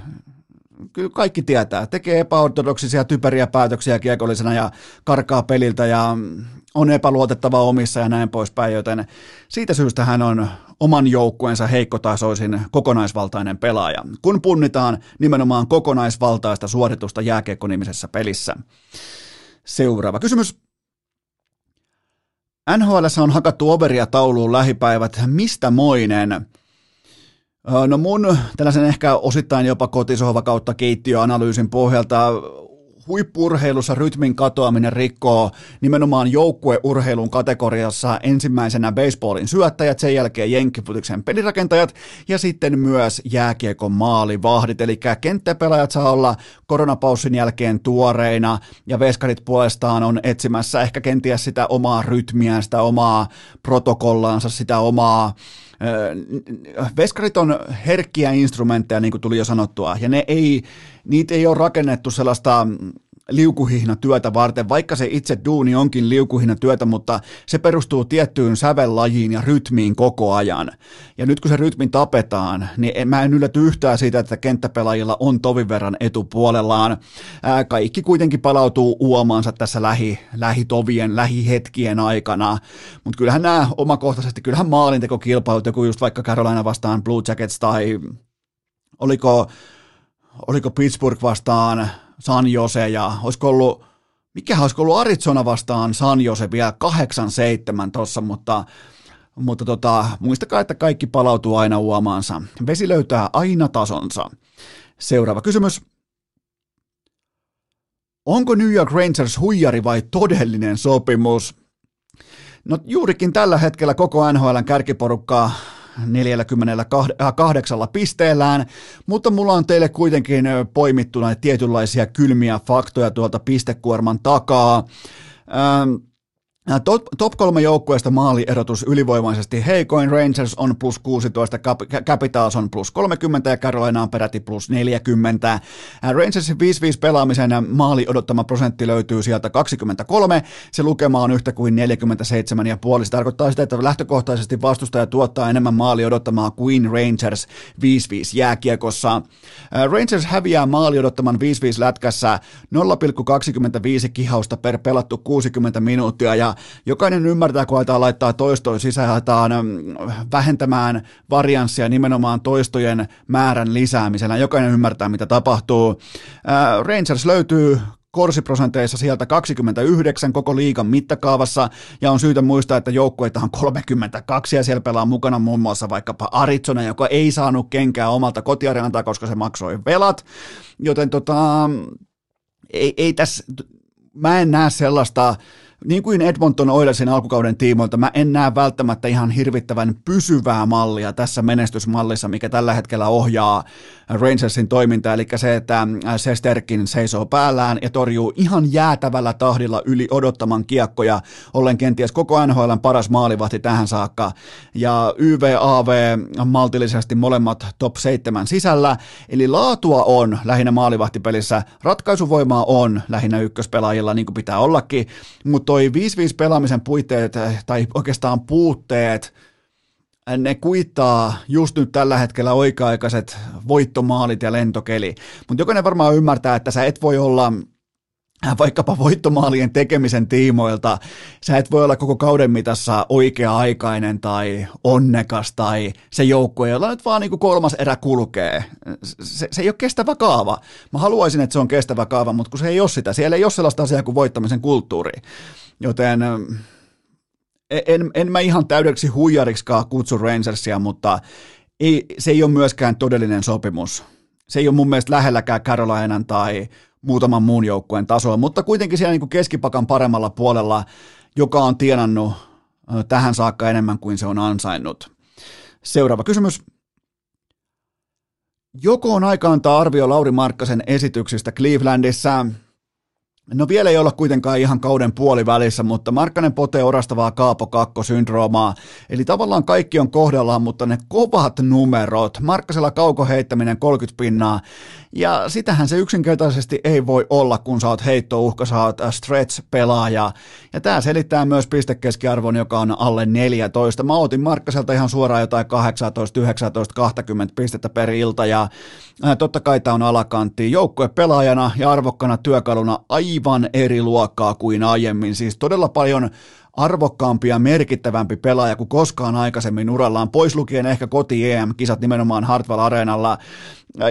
kyllä kaikki tietää, tekee epäortodoksisia typeriä päätöksiä kiekollisena ja karkaa peliltä ja on epäluotettava omissa ja näin poispäin, joten siitä syystä hän on oman joukkueensa heikkotasoisin kokonaisvaltainen pelaaja, kun punnitaan nimenomaan kokonaisvaltaista suoritusta jääkiekkonimisessä pelissä. Seuraava kysymys. NHL on hakattu overia tauluun lähipäivät. Mistä moinen? No mun tällaisen ehkä osittain jopa kotisohva kautta keittiöanalyysin pohjalta huippurheilussa rytmin katoaminen rikkoo nimenomaan joukkueurheilun kategoriassa ensimmäisenä baseballin syöttäjät, sen jälkeen jenkkifutiksen pelirakentajat ja sitten myös jääkiekon maalivahdit, eli kenttäpelaajat saa olla koronapaussin jälkeen tuoreina ja veskarit puolestaan on etsimässä ehkä kenties sitä omaa rytmiään, sitä omaa protokollaansa, sitä omaa Veskarit on herkkiä instrumentteja, niin kuin tuli jo sanottua, ja ne ei, niitä ei ole rakennettu sellaista liukuhihna työtä varten, vaikka se itse duuni onkin liukuhihna työtä, mutta se perustuu tiettyyn sävellajiin ja rytmiin koko ajan. Ja nyt kun se rytmin tapetaan, niin mä en ylläty yhtään siitä, että kenttäpelaajilla on tovin verran etupuolellaan. Ää, kaikki kuitenkin palautuu uomaansa tässä lähi, lähitovien, lähihetkien aikana, mutta kyllähän nämä omakohtaisesti, kyllähän maalintekokilpailut, joku just vaikka Carolina vastaan Blue Jackets tai oliko, oliko Pittsburgh vastaan San Jose ja olisiko ollut, mikä olisiko ollut Arizona vastaan San Jose vielä 8-7 tuossa, mutta mutta tota, muistakaa, että kaikki palautuu aina uomaansa. Vesi löytää aina tasonsa. Seuraava kysymys. Onko New York Rangers huijari vai todellinen sopimus? No juurikin tällä hetkellä koko NHLn kärkiporukkaa 48 pisteellään, mutta mulla on teille kuitenkin poimittuna tietynlaisia kylmiä faktoja tuolta pistekuorman takaa. Ähm, Top, top kolme joukkueesta maalierotus ylivoimaisesti heikoin Rangers on plus 16, Capitals on plus 30 ja Carolina on peräti plus 40. Rangersin 5-5 pelaamisen maali odottama prosentti löytyy sieltä 23, se lukema on yhtä kuin 47,5. Se tarkoittaa sitä, että lähtökohtaisesti vastustaja tuottaa enemmän maali odottamaa kuin Rangers 5-5 jääkiekossa. Rangers häviää maali odottaman 5-5 lätkässä 0,25 kihausta per pelattu 60 minuuttia ja jokainen ymmärtää, kun aletaan laittaa toistoja sisään, mm, vähentämään varianssia nimenomaan toistojen määrän lisäämisellä. Jokainen ymmärtää, mitä tapahtuu. Rangers löytyy korsiprosenteissa sieltä 29 koko liigan mittakaavassa, ja on syytä muistaa, että joukkueita on 32, ja siellä pelaa mukana muun muassa vaikkapa Arizona, joka ei saanut kenkää omalta kotiareenalta, koska se maksoi velat, joten tota, ei, ei tässä, mä en näe sellaista niin kuin Edmonton Oilersin alkukauden tiimoilta, mä en näe välttämättä ihan hirvittävän pysyvää mallia tässä menestysmallissa, mikä tällä hetkellä ohjaa Rangersin toimintaa, eli se, että Sesterkin seisoo päällään ja torjuu ihan jäätävällä tahdilla yli odottaman kiekkoja, ollen kenties koko NHLn paras maalivahti tähän saakka, ja YVAV maltillisesti molemmat top 7 sisällä, eli laatua on lähinnä maalivahtipelissä, ratkaisuvoimaa on lähinnä ykköspelaajilla, niin kuin pitää ollakin, mutta toi 5-5 pelaamisen puitteet tai oikeastaan puutteet, ne kuittaa just nyt tällä hetkellä oikea-aikaiset voittomaalit ja lentokeli. Mutta jokainen varmaan ymmärtää, että sä et voi olla vaikkapa voittomaalien tekemisen tiimoilta, sä et voi olla koko kauden mitassa oikea-aikainen tai onnekas tai se joukkue, jolla nyt vaan niin kolmas erä kulkee. Se, se ei ole kestävä kaava. Mä haluaisin, että se on kestävä kaava, mutta kun se ei ole sitä, siellä ei ole sellaista asiaa kuin voittamisen kulttuuri. Joten en, en mä ihan täydeksi huijariksikaan kutsu Rangersia, mutta ei, se ei ole myöskään todellinen sopimus. se ei ole mun mielestä lähelläkään Carolinan tai muutaman muun joukkueen tasoa, mutta kuitenkin siellä niin keskipakan paremmalla puolella, joka on tienannut tähän saakka enemmän kuin se on ansainnut. Seuraava kysymys. Joko on aika antaa arvio Lauri Markkasen esityksistä Clevelandissa? No vielä ei olla kuitenkaan ihan kauden puolivälissä, mutta Markkanen potee orastavaa Kaapo Kakko-syndroomaa. Eli tavallaan kaikki on kohdallaan, mutta ne kovat numerot. Markkasella kauko heittäminen 30 pinnaa. Ja sitähän se yksinkertaisesti ei voi olla, kun sä oot heittouhka, sä oot stretch-pelaaja. Ja tämä selittää myös pistekeskiarvon, joka on alle 14. Mä otin Markkaselta ihan suoraan jotain 18, 19, 20 pistettä per ilta. Ja ää, totta kai tämä on alakantti. Joukkue pelaajana ja arvokkana työkaluna aivan eri luokkaa kuin aiemmin. Siis todella paljon arvokkaampi ja merkittävämpi pelaaja kuin koskaan aikaisemmin urallaan, pois lukien ehkä koti EM-kisat nimenomaan Hartwell Areenalla.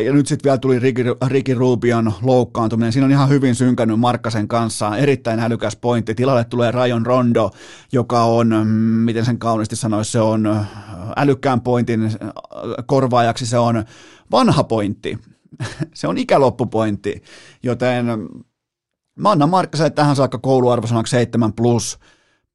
Ja nyt sitten vielä tuli Ricky, Ricky Rubion loukkaantuminen. Siinä on ihan hyvin synkännyt Markkasen kanssa. Erittäin älykäs pointti. Tilalle tulee Rajon Rondo, joka on, mm, miten sen kauniisti sanoisi, se on älykkään pointin korvaajaksi. Se on vanha pointti. <laughs> se on ikäloppupointti. Joten mä annan Markkaselle tähän saakka kouluarvosanaksi 7 plus –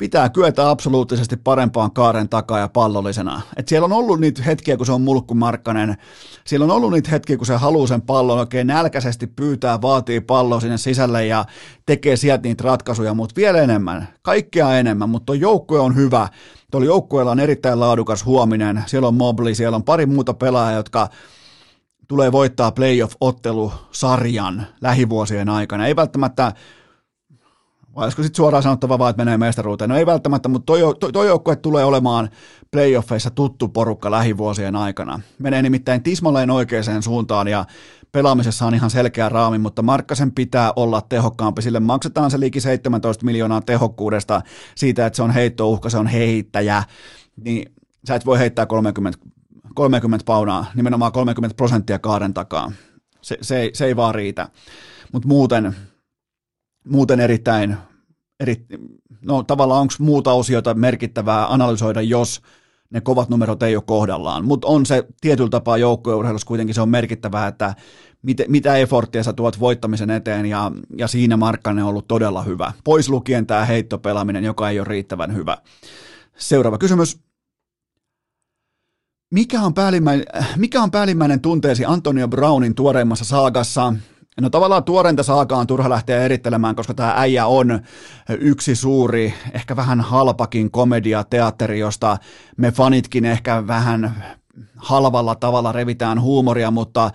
pitää kyetä absoluuttisesti parempaan kaaren takaa ja pallollisena. Et siellä on ollut niitä hetkiä, kun se on mulkku Markkanen. Siellä on ollut niitä hetkiä, kun se haluaa sen pallon oikein nälkäisesti pyytää, vaatii palloa sinne sisälle ja tekee sieltä niitä ratkaisuja, mutta vielä enemmän, kaikkea enemmän, mutta joukkue on hyvä. Tuolla joukkueella on erittäin laadukas huominen, siellä on Mobley, siellä on pari muuta pelaajaa, jotka tulee voittaa playoff-ottelusarjan lähivuosien aikana. Ei välttämättä vai olisiko sitten suoraan sanottava vaan, että menee mestaruuteen? No ei välttämättä, mutta toi, toi, toi joukkue tulee olemaan playoffeissa tuttu porukka lähivuosien aikana. Menee nimittäin tismalleen oikeaan suuntaan ja pelaamisessa on ihan selkeä raami, mutta Markkasen pitää olla tehokkaampi. Sille maksetaan se liiki 17 miljoonaa tehokkuudesta siitä, että se on heittouhka, se on heittäjä. Niin sä et voi heittää 30, 30 paunaa, nimenomaan 30 prosenttia kaaren takaa. Se, se, ei, se ei vaan riitä. Mutta muuten muuten erittäin, eri, no tavallaan onko muuta osiota merkittävää analysoida, jos ne kovat numerot ei ole kohdallaan, mutta on se tietyllä tapaa joukkueurheilussa kuitenkin se on merkittävää, että mit, mitä efforttia sä tuot voittamisen eteen ja, ja siinä Markkanen on ollut todella hyvä. Pois lukien tämä heittopelaaminen, joka ei ole riittävän hyvä. Seuraava kysymys. Mikä on, päällimmäinen, mikä on päällimmäinen tunteesi Antonio Brownin tuoreimmassa saagassa? No tavallaan tuoreinta saakaa on turha lähteä erittelemään, koska tämä äijä on yksi suuri, ehkä vähän halpakin komediateatteri, josta me fanitkin ehkä vähän halvalla tavalla revitään huumoria, mutta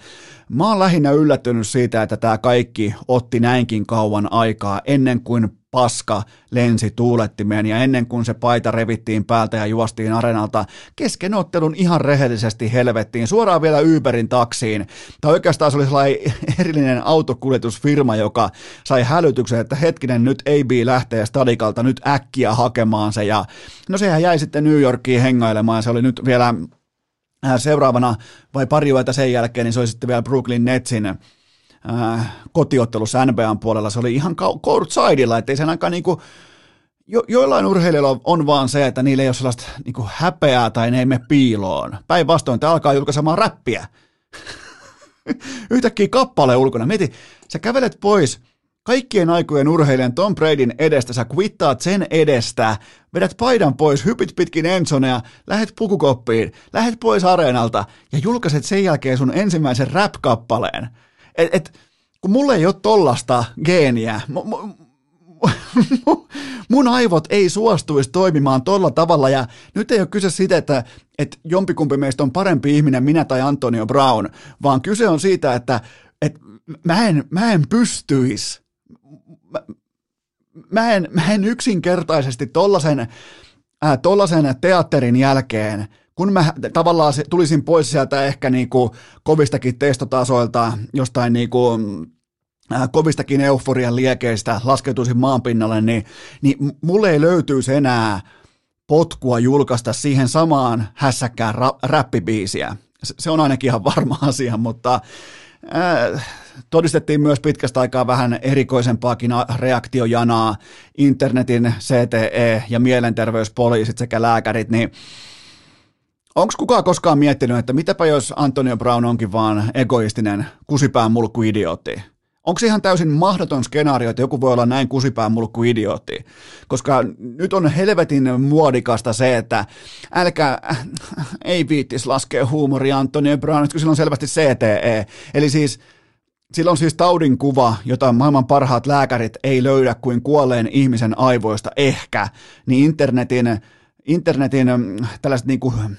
mä oon lähinnä yllättynyt siitä, että tämä kaikki otti näinkin kauan aikaa ennen kuin paska lensi tuulettimeen ja ennen kuin se paita revittiin päältä ja juostiin arenalta kesken ottelun ihan rehellisesti helvettiin, suoraan vielä Uberin taksiin. Tai oikeastaan se oli sellainen erillinen autokuljetusfirma, joka sai hälytyksen, että hetkinen nyt AB lähtee stadikalta nyt äkkiä hakemaan se ja no sehän jäi sitten New Yorkiin hengailemaan, se oli nyt vielä äh, seuraavana vai pari yötä sen jälkeen, niin se oli sitten vielä Brooklyn Netsin äh, kotiottelussa NBAn puolella, se oli ihan courtsideilla, ettei sen aika niinku, jo, joillain urheilijoilla on vaan se, että niillä ei ole sellaista niinku häpeää tai ne ei mene piiloon. Päinvastoin, te alkaa julkaisemaan räppiä. <laughs> Yhtäkkiä kappale ulkona. Mieti, sä kävelet pois kaikkien aikojen urheilijan Tom Bradyn edestä, sä kvittaat sen edestä, vedät paidan pois, hypit pitkin Ensonea, lähet pukukoppiin, lähet pois areenalta ja julkaiset sen jälkeen sun ensimmäisen rap-kappaleen. Et, et, kun mulla ei ole tollasta geeniä, mun aivot ei suostuisi toimimaan tolla tavalla ja nyt ei ole kyse siitä, että, että jompikumpi meistä on parempi ihminen, minä tai Antonio Brown, vaan kyse on siitä, että, että mä en, mä en pystyisi, mä, mä, en, mä en yksinkertaisesti tollasen, äh, tollasen teatterin jälkeen – kun mä tavallaan tulisin pois sieltä ehkä niinku kovistakin testotasoilta, jostain niinku, äh, kovistakin euforian liekeistä, laskeutuisin maanpinnalle, niin, niin mulle ei löytyisi enää potkua julkaista siihen samaan hässäkkään ra- räppibiisiä. Se on ainakin ihan varma <laughs> asia, mutta äh, todistettiin myös pitkästä aikaa vähän erikoisempaakin reaktiojanaa. Internetin CTE ja mielenterveyspoliisit sekä lääkärit, niin Onko kukaan koskaan miettinyt, että mitäpä jos Antonio Brown onkin vaan egoistinen kusipään mulkku idiootti? Onko ihan täysin mahdoton skenaario, että joku voi olla näin kusipään mulkku idiootti? Koska nyt on helvetin muodikasta se, että älkää, ei viittis laskea huumori Antonio Brown, kun sillä on selvästi CTE. Eli siis sillä on siis taudin kuva, jota maailman parhaat lääkärit ei löydä kuin kuolleen ihmisen aivoista ehkä, niin internetin, internetin tällaiset niin kuin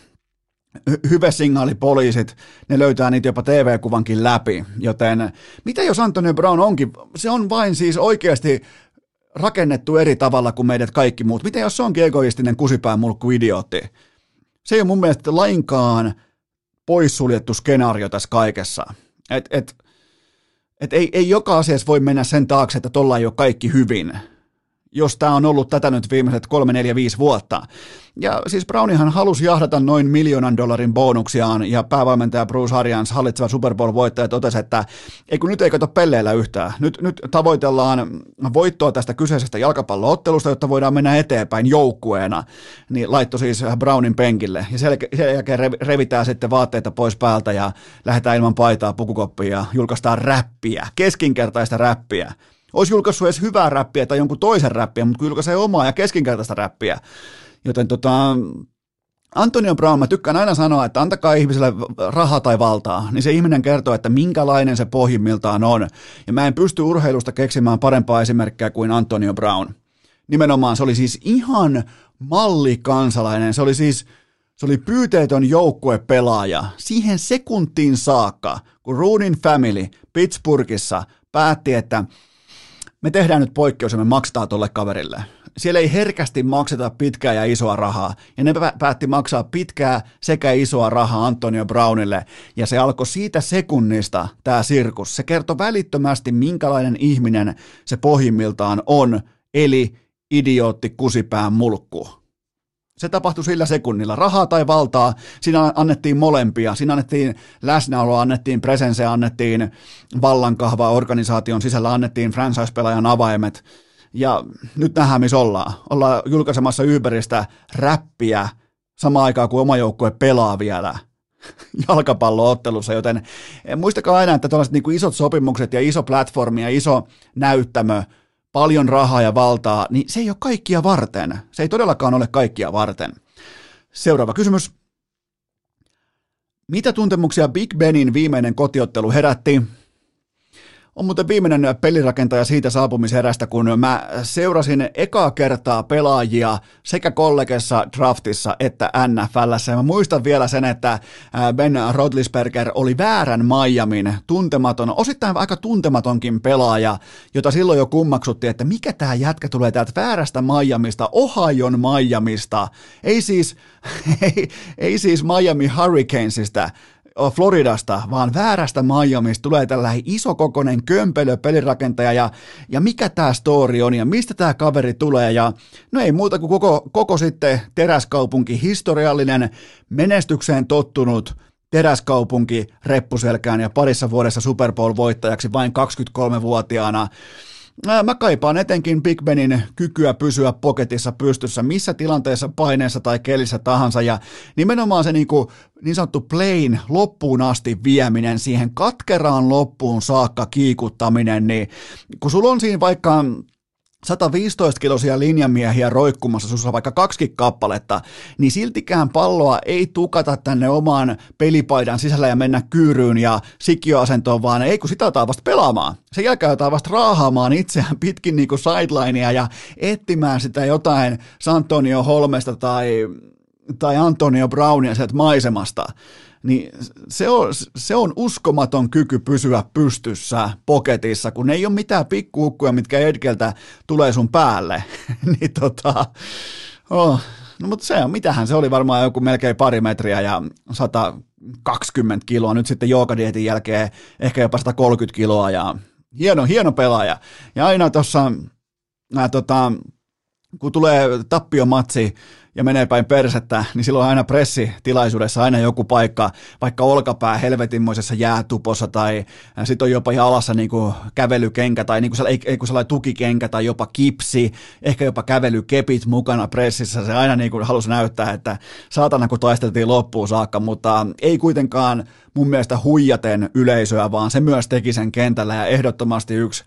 hyvesignaalipoliisit, ne löytää niitä jopa TV-kuvankin läpi, joten mitä jos Antonio Brown onkin, se on vain siis oikeasti rakennettu eri tavalla kuin meidät kaikki muut. Miten jos se onkin egoistinen kusipään mulkku idiootti? Se ei ole mun mielestä lainkaan poissuljettu skenaario tässä kaikessa. Et, et, et ei, ei joka asiassa voi mennä sen taakse, että tuolla ei ole kaikki hyvin jos tämä on ollut tätä nyt viimeiset 3, 4, 5 vuotta. Ja siis Brownihan halusi jahdata noin miljoonan dollarin bonuksiaan, ja päävalmentaja Bruce Arians, hallitseva Super Bowl-voittaja, totesi, että ei kun nyt ei kato pelleillä yhtään. Nyt, nyt tavoitellaan voittoa tästä kyseisestä jalkapalloottelusta, jotta voidaan mennä eteenpäin joukkueena. Niin laittoi siis Brownin penkille, ja sen, jälkeen revitään sitten vaatteita pois päältä, ja lähdetään ilman paitaa pukukoppia, ja julkaistaan räppiä, keskinkertaista räppiä olisi julkaissut edes hyvää räppiä tai jonkun toisen räppiä, mutta kun julkaisee omaa ja keskinkertaista räppiä. Joten tota, Antonio Brown, mä tykkään aina sanoa, että antakaa ihmiselle rahaa tai valtaa, niin se ihminen kertoo, että minkälainen se pohjimmiltaan on. Ja mä en pysty urheilusta keksimään parempaa esimerkkiä kuin Antonio Brown. Nimenomaan se oli siis ihan mallikansalainen, se oli siis se oli pyyteetön joukkuepelaaja siihen sekuntiin saakka, kun Roonin family Pittsburghissa päätti, että me tehdään nyt poikkeus ja me maksetaan tolle kaverille. Siellä ei herkästi makseta pitkää ja isoa rahaa, ja ne päätti maksaa pitkää sekä isoa rahaa Antonio Brownille, ja se alkoi siitä sekunnista, tämä sirkus. Se kertoi välittömästi, minkälainen ihminen se pohjimmiltaan on, eli idiootti kusipään mulkku. Se tapahtui sillä sekunnilla. Rahaa tai valtaa, siinä annettiin molempia. Siinä annettiin läsnäoloa, annettiin presense, annettiin vallankahva organisaation sisällä, annettiin franchise-pelaajan avaimet. Ja nyt nähdään, missä ollaan. Ollaan julkaisemassa Uberistä räppiä samaan aikaan, kuin oma joukkue pelaa vielä <laughs> jalkapalloottelussa, joten muistakaa aina, että tällaiset niin isot sopimukset ja iso platformi ja iso näyttämö – paljon rahaa ja valtaa, niin se ei ole kaikkia varten. Se ei todellakaan ole kaikkia varten. Seuraava kysymys. Mitä tuntemuksia Big Benin viimeinen kotiottelu herätti? On muuten viimeinen pelirakentaja siitä saapumiserästä, kun mä seurasin ekaa kertaa pelaajia sekä kollegessa draftissa että NFLssä. Mä muistan vielä sen, että Ben Rodlisberger oli väärän Miamin tuntematon, osittain aika tuntematonkin pelaaja, jota silloin jo kummaksuttiin, että mikä tämä jätkä tulee täältä väärästä Miamista, Ohion Miamista, ei siis, <laughs> ei, ei siis Miami Hurricanesista, Floridasta, vaan väärästä Miamista tulee tällä isokokoinen kömpelö pelirakentaja ja, ja mikä tämä story on ja mistä tämä kaveri tulee ja no ei muuta kuin koko, koko sitten teräskaupunki, historiallinen, menestykseen tottunut teräskaupunki reppuselkään ja parissa vuodessa Super Bowl-voittajaksi vain 23-vuotiaana Mä kaipaan etenkin Big Benin kykyä pysyä poketissa pystyssä missä tilanteessa, paineessa tai kelissä tahansa. Ja nimenomaan se niin, kuin, niin sanottu plain loppuun asti vieminen, siihen katkeraan loppuun saakka kiikuttaminen, niin kun sulla on siinä vaikka 115-kiloisia linjamiehiä roikkumassa, sussa vaikka kaksi kappaletta, niin siltikään palloa ei tukata tänne omaan pelipaidan sisällä ja mennä kyyryyn ja sikioasentoon, vaan ei kun sitä aletaan vasta pelaamaan. Sen jälkeen aletaan vasta raahaamaan itseään pitkin niin kuin sidelinea ja etsimään sitä jotain Santonio Holmesta tai, tai Antonio Brownia sieltä maisemasta niin se on, se on uskomaton kyky pysyä pystyssä poketissa, kun ei ole mitään pikkuukkuja, mitkä Edgeltä tulee sun päälle. <laughs> niin tota, oh. No mutta se on, mitähän se oli varmaan joku melkein pari metriä ja 120 kiloa, nyt sitten jookadietin jälkeen ehkä jopa 130 kiloa ja hieno, hieno pelaaja. Ja aina tuossa tota, kun tulee tappiomatsi ja menee päin persettä, niin silloin aina pressitilaisuudessa aina joku paikka, vaikka olkapää helvetinmoisessa jäätupossa tai sitten on jopa jalassa niin kuin kävelykenkä tai niin kuin, ei, ei kuin sellainen tukikenkä tai jopa kipsi, ehkä jopa kävelykepit mukana pressissä. Se aina niin kuin halusi näyttää, että saatana kun taisteltiin loppuun saakka, mutta ei kuitenkaan mun mielestä huijaten yleisöä, vaan se myös teki sen kentällä ja ehdottomasti yksi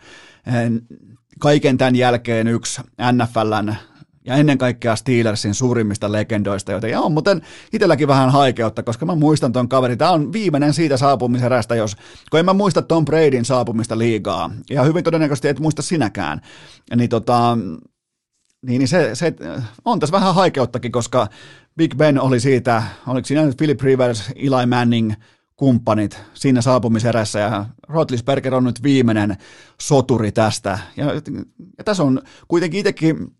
kaiken tämän jälkeen yksi NFLn ja ennen kaikkea Steelersin suurimmista legendoista, joten on muuten itselläkin vähän haikeutta, koska mä muistan ton kaverin. Tämä on viimeinen siitä saapumiserästä, jos, kun en mä muista Tom Bradyn saapumista liigaa, ja hyvin todennäköisesti et muista sinäkään, niin tota, niin, niin se, se, on tässä vähän haikeuttakin, koska Big Ben oli siitä, oliko siinä nyt Philip Rivers, Eli Manning, kumppanit siinä saapumiserässä ja Rotlisberger on nyt viimeinen soturi tästä. Ja, ja tässä on kuitenkin itsekin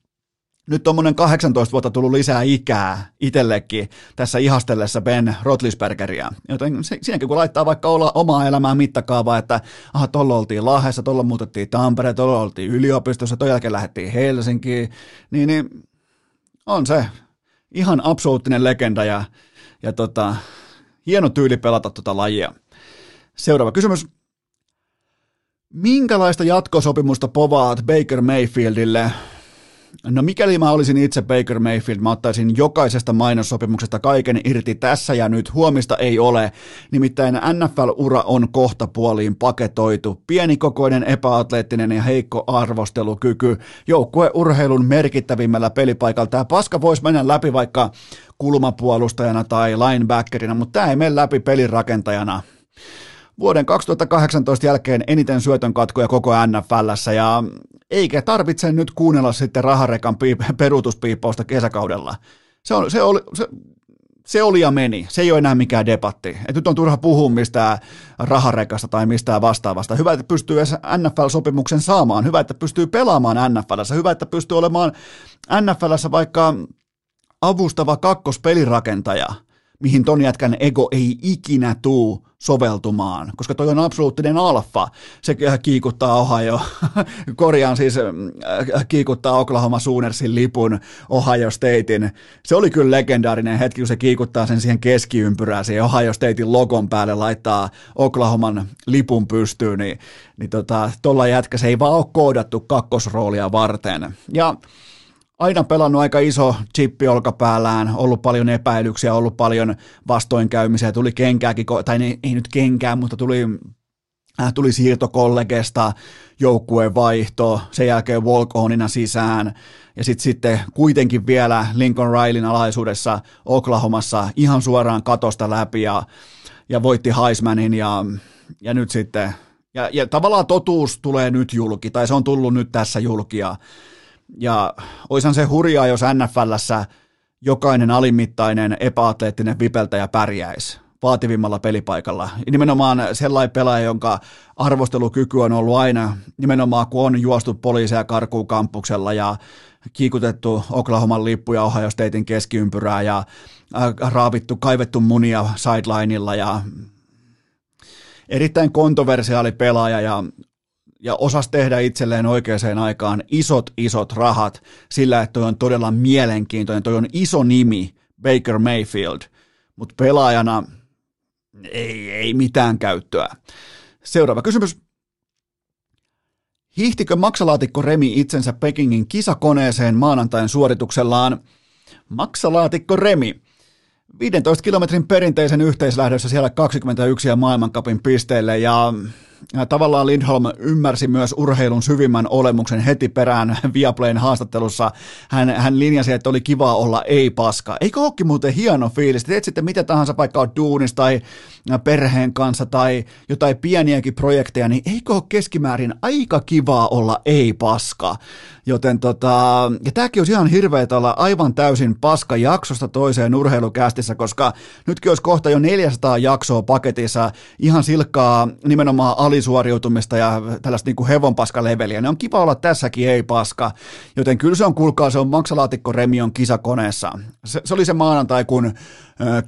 nyt tuommoinen 18 vuotta tullut lisää ikää itsellekin tässä ihastellessa Ben Rotlisbergeria. Joten siinäkin kun laittaa vaikka olla omaa elämää mittakaavaa, että aha, tuolla oltiin Lahdessa, tuolla muutettiin Tampere, tuolla oltiin yliopistossa, tuon jälkeen lähdettiin Helsinkiin, niin, niin on se ihan absoluuttinen legenda ja, ja tota, hieno tyyli pelata tuota lajia. Seuraava kysymys. Minkälaista jatkosopimusta povaat Baker Mayfieldille No mikäli mä olisin itse Baker Mayfield, mä ottaisin jokaisesta mainossopimuksesta kaiken irti tässä ja nyt. Huomista ei ole, nimittäin NFL-ura on kohta puoliin paketoitu. Pienikokoinen, epäatleettinen ja heikko arvostelukyky. Joukkueurheilun merkittävimmällä pelipaikalla. Tämä paska voisi mennä läpi vaikka kulmapuolustajana tai linebackerina, mutta tämä ei mene läpi pelirakentajana vuoden 2018 jälkeen eniten syötön katkoja koko NFLssä ja eikä tarvitse nyt kuunnella sitten raharekan piip- peruutuspiippausta kesäkaudella. Se, on, se, oli, se, se oli ja meni. Se ei ole enää mikään debatti. Et nyt on turha puhua mistään raharekasta tai mistään vastaavasta. Hyvä, että pystyy NFL-sopimuksen saamaan. Hyvä, että pystyy pelaamaan NFLssä. Hyvä, että pystyy olemaan NFLssä vaikka avustava kakkospelirakentaja – mihin ton jätkän ego ei ikinä tuu soveltumaan, koska toi on absoluuttinen alfa. Se kiikuttaa Ohio, <laughs> korjaan siis äh, kiikuttaa Oklahoma Soonersin lipun Ohio Statein. Se oli kyllä legendaarinen hetki, kun se kiikuttaa sen siihen keskiympyrään, siihen Ohio Statein logon päälle laittaa Oklahoman lipun pystyyn, niin, niin tota, jätkä se ei vaan ole koodattu kakkosroolia varten. Ja aina pelannut aika iso chippi olkapäällään, ollut paljon epäilyksiä, ollut paljon vastoinkäymisiä, tuli kenkääkin, tai ei nyt kenkään, mutta tuli äh, tuli siirto kollegesta, joukkueen vaihto, sen jälkeen walk onina sisään, ja sitten sitten kuitenkin vielä Lincoln Rileyn alaisuudessa Oklahomassa ihan suoraan katosta läpi, ja, ja voitti Heismanin, ja, ja nyt sitten, ja, ja tavallaan totuus tulee nyt julki, tai se on tullut nyt tässä julki, ja ja oishan se hurjaa, jos NFLssä jokainen alimittainen epäatleettinen vipeltäjä pärjäisi vaativimmalla pelipaikalla. Nimenomaan sellainen pelaaja, jonka arvostelukyky on ollut aina, nimenomaan kun on juostu poliiseja karkuun kampuksella ja kiikutettu Oklahoman lippuja Ohio Statein keskiympyrää ja äh, raavittu, kaivettu munia sidelineilla ja erittäin kontroversiaali pelaaja ja ja osas tehdä itselleen oikeaan aikaan isot, isot rahat sillä, että toi on todella mielenkiintoinen, toi on iso nimi, Baker Mayfield, mutta pelaajana ei, ei mitään käyttöä. Seuraava kysymys. Hiihtikö maksalaatikko Remi itsensä Pekingin kisakoneeseen maanantain suorituksellaan? Maksalaatikko Remi. 15 kilometrin perinteisen yhteislähdössä siellä 21 ja maailmankapin pisteelle ja tavallaan Lindholm ymmärsi myös urheilun syvimmän olemuksen heti perään <laughs> Viaplayn haastattelussa. Hän, hän linjasi, että oli kiva olla ei-paska. Eikö olekin muuten hieno fiilis? Teet sitten mitä tahansa, vaikka on duunissa tai perheen kanssa tai jotain pieniäkin projekteja, niin eikö ole keskimäärin aika kivaa olla ei-paska? Joten tota, ja tämäkin olisi ihan hirveetä olla aivan täysin paska jaksosta toiseen urheilukästissä, koska nytkin olisi kohta jo 400 jaksoa paketissa ihan silkkaa nimenomaan alisuoriutumista ja tällaista niin kuin hevonpaskaleveliä. Ne on kiva olla tässäkin ei paska, joten kyllä se on, kuulkaa, se on maksalaatikko Remion kisakoneessa. Se, se oli se maanantai, kun ö,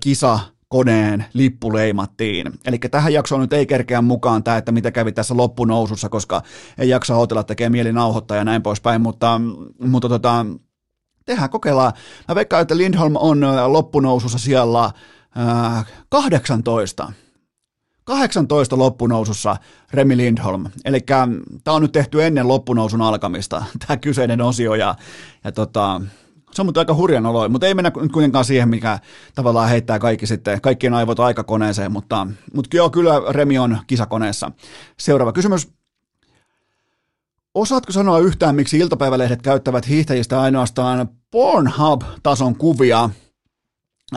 kisa koneen lippu leimattiin. Eli tähän jaksoon nyt ei kerkeä mukaan tämä, että mitä kävi tässä loppunousussa, koska ei jaksa hotella tekee mieli nauhoittaa ja näin poispäin, mutta, mutta tota, Tehdään, kokeillaan. Mä veikkaan, että Lindholm on loppunousussa siellä äh, 18. 18 loppunousussa Remi Lindholm. Eli tämä on nyt tehty ennen loppunousun alkamista, <laughs> tämä kyseinen osio. Ja, ja tota, se on mutta aika hurjan olo, mutta ei mennä kuitenkaan siihen, mikä tavallaan heittää kaikki sitten, kaikkien aivot aikakoneeseen, mutta, mutta joo, kyllä Remi on kisakoneessa. Seuraava kysymys. Osaatko sanoa yhtään, miksi iltapäivälehdet käyttävät hiihtäjistä ainoastaan Pornhub-tason kuvia?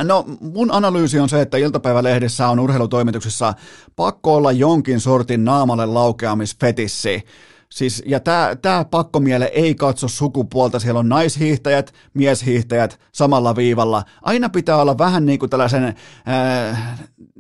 No mun analyysi on se, että iltapäivälehdessä on urheilutoimituksessa pakko olla jonkin sortin naamalle laukeamisfetissi. Siis, ja tämä pakkomiele ei katso sukupuolta, siellä on naishiihtäjät, mieshiihtäjät samalla viivalla. Aina pitää olla vähän niin kuin tällaisen ää,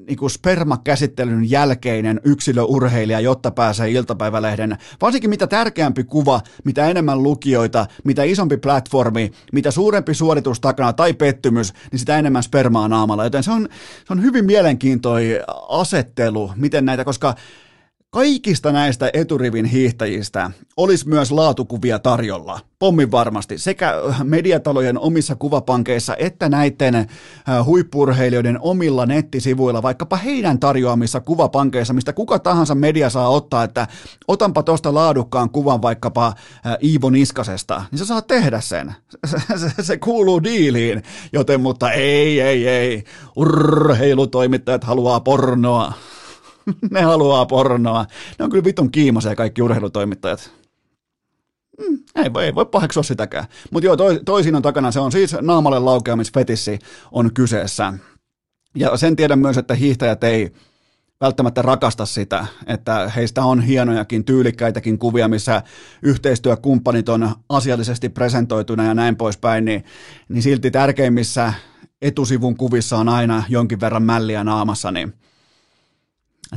niin kuin spermakäsittelyn jälkeinen yksilöurheilija, jotta pääsee iltapäivälehden. Varsinkin mitä tärkeämpi kuva, mitä enemmän lukijoita, mitä isompi platformi, mitä suurempi suoritus takana tai pettymys, niin sitä enemmän spermaa naamalla. Joten se on, se on hyvin mielenkiintoinen asettelu, miten näitä, koska Kaikista näistä eturivin hiihtäjistä olisi myös laatukuvia tarjolla, pommin varmasti, sekä mediatalojen omissa kuvapankeissa että näiden äh, huippurheilijoiden omilla nettisivuilla, vaikkapa heidän tarjoamissa kuvapankeissa, mistä kuka tahansa media saa ottaa, että otanpa tuosta laadukkaan kuvan vaikkapa äh, Iivo Niskasesta, niin sä saat tehdä sen. <laughs> Se, se, se kuuluu diiliin, joten mutta ei, ei, ei, urheilutoimittajat haluaa pornoa. <laughs> ne haluaa pornoa. Ne on kyllä vitun kiimaisia kaikki urheilutoimittajat. Mm, ei, voi, ei voi paheksua sitäkään. Mutta joo, toi, toisin on takana, se on siis naamalle laukeamisfetissi on kyseessä. Ja sen tiedän myös, että hiihtäjät ei välttämättä rakasta sitä, että heistä on hienojakin, tyylikkäitäkin kuvia, missä yhteistyökumppanit on asiallisesti presentoituna ja näin poispäin, niin, niin silti tärkeimmissä etusivun kuvissa on aina jonkin verran mälliä naamassa, niin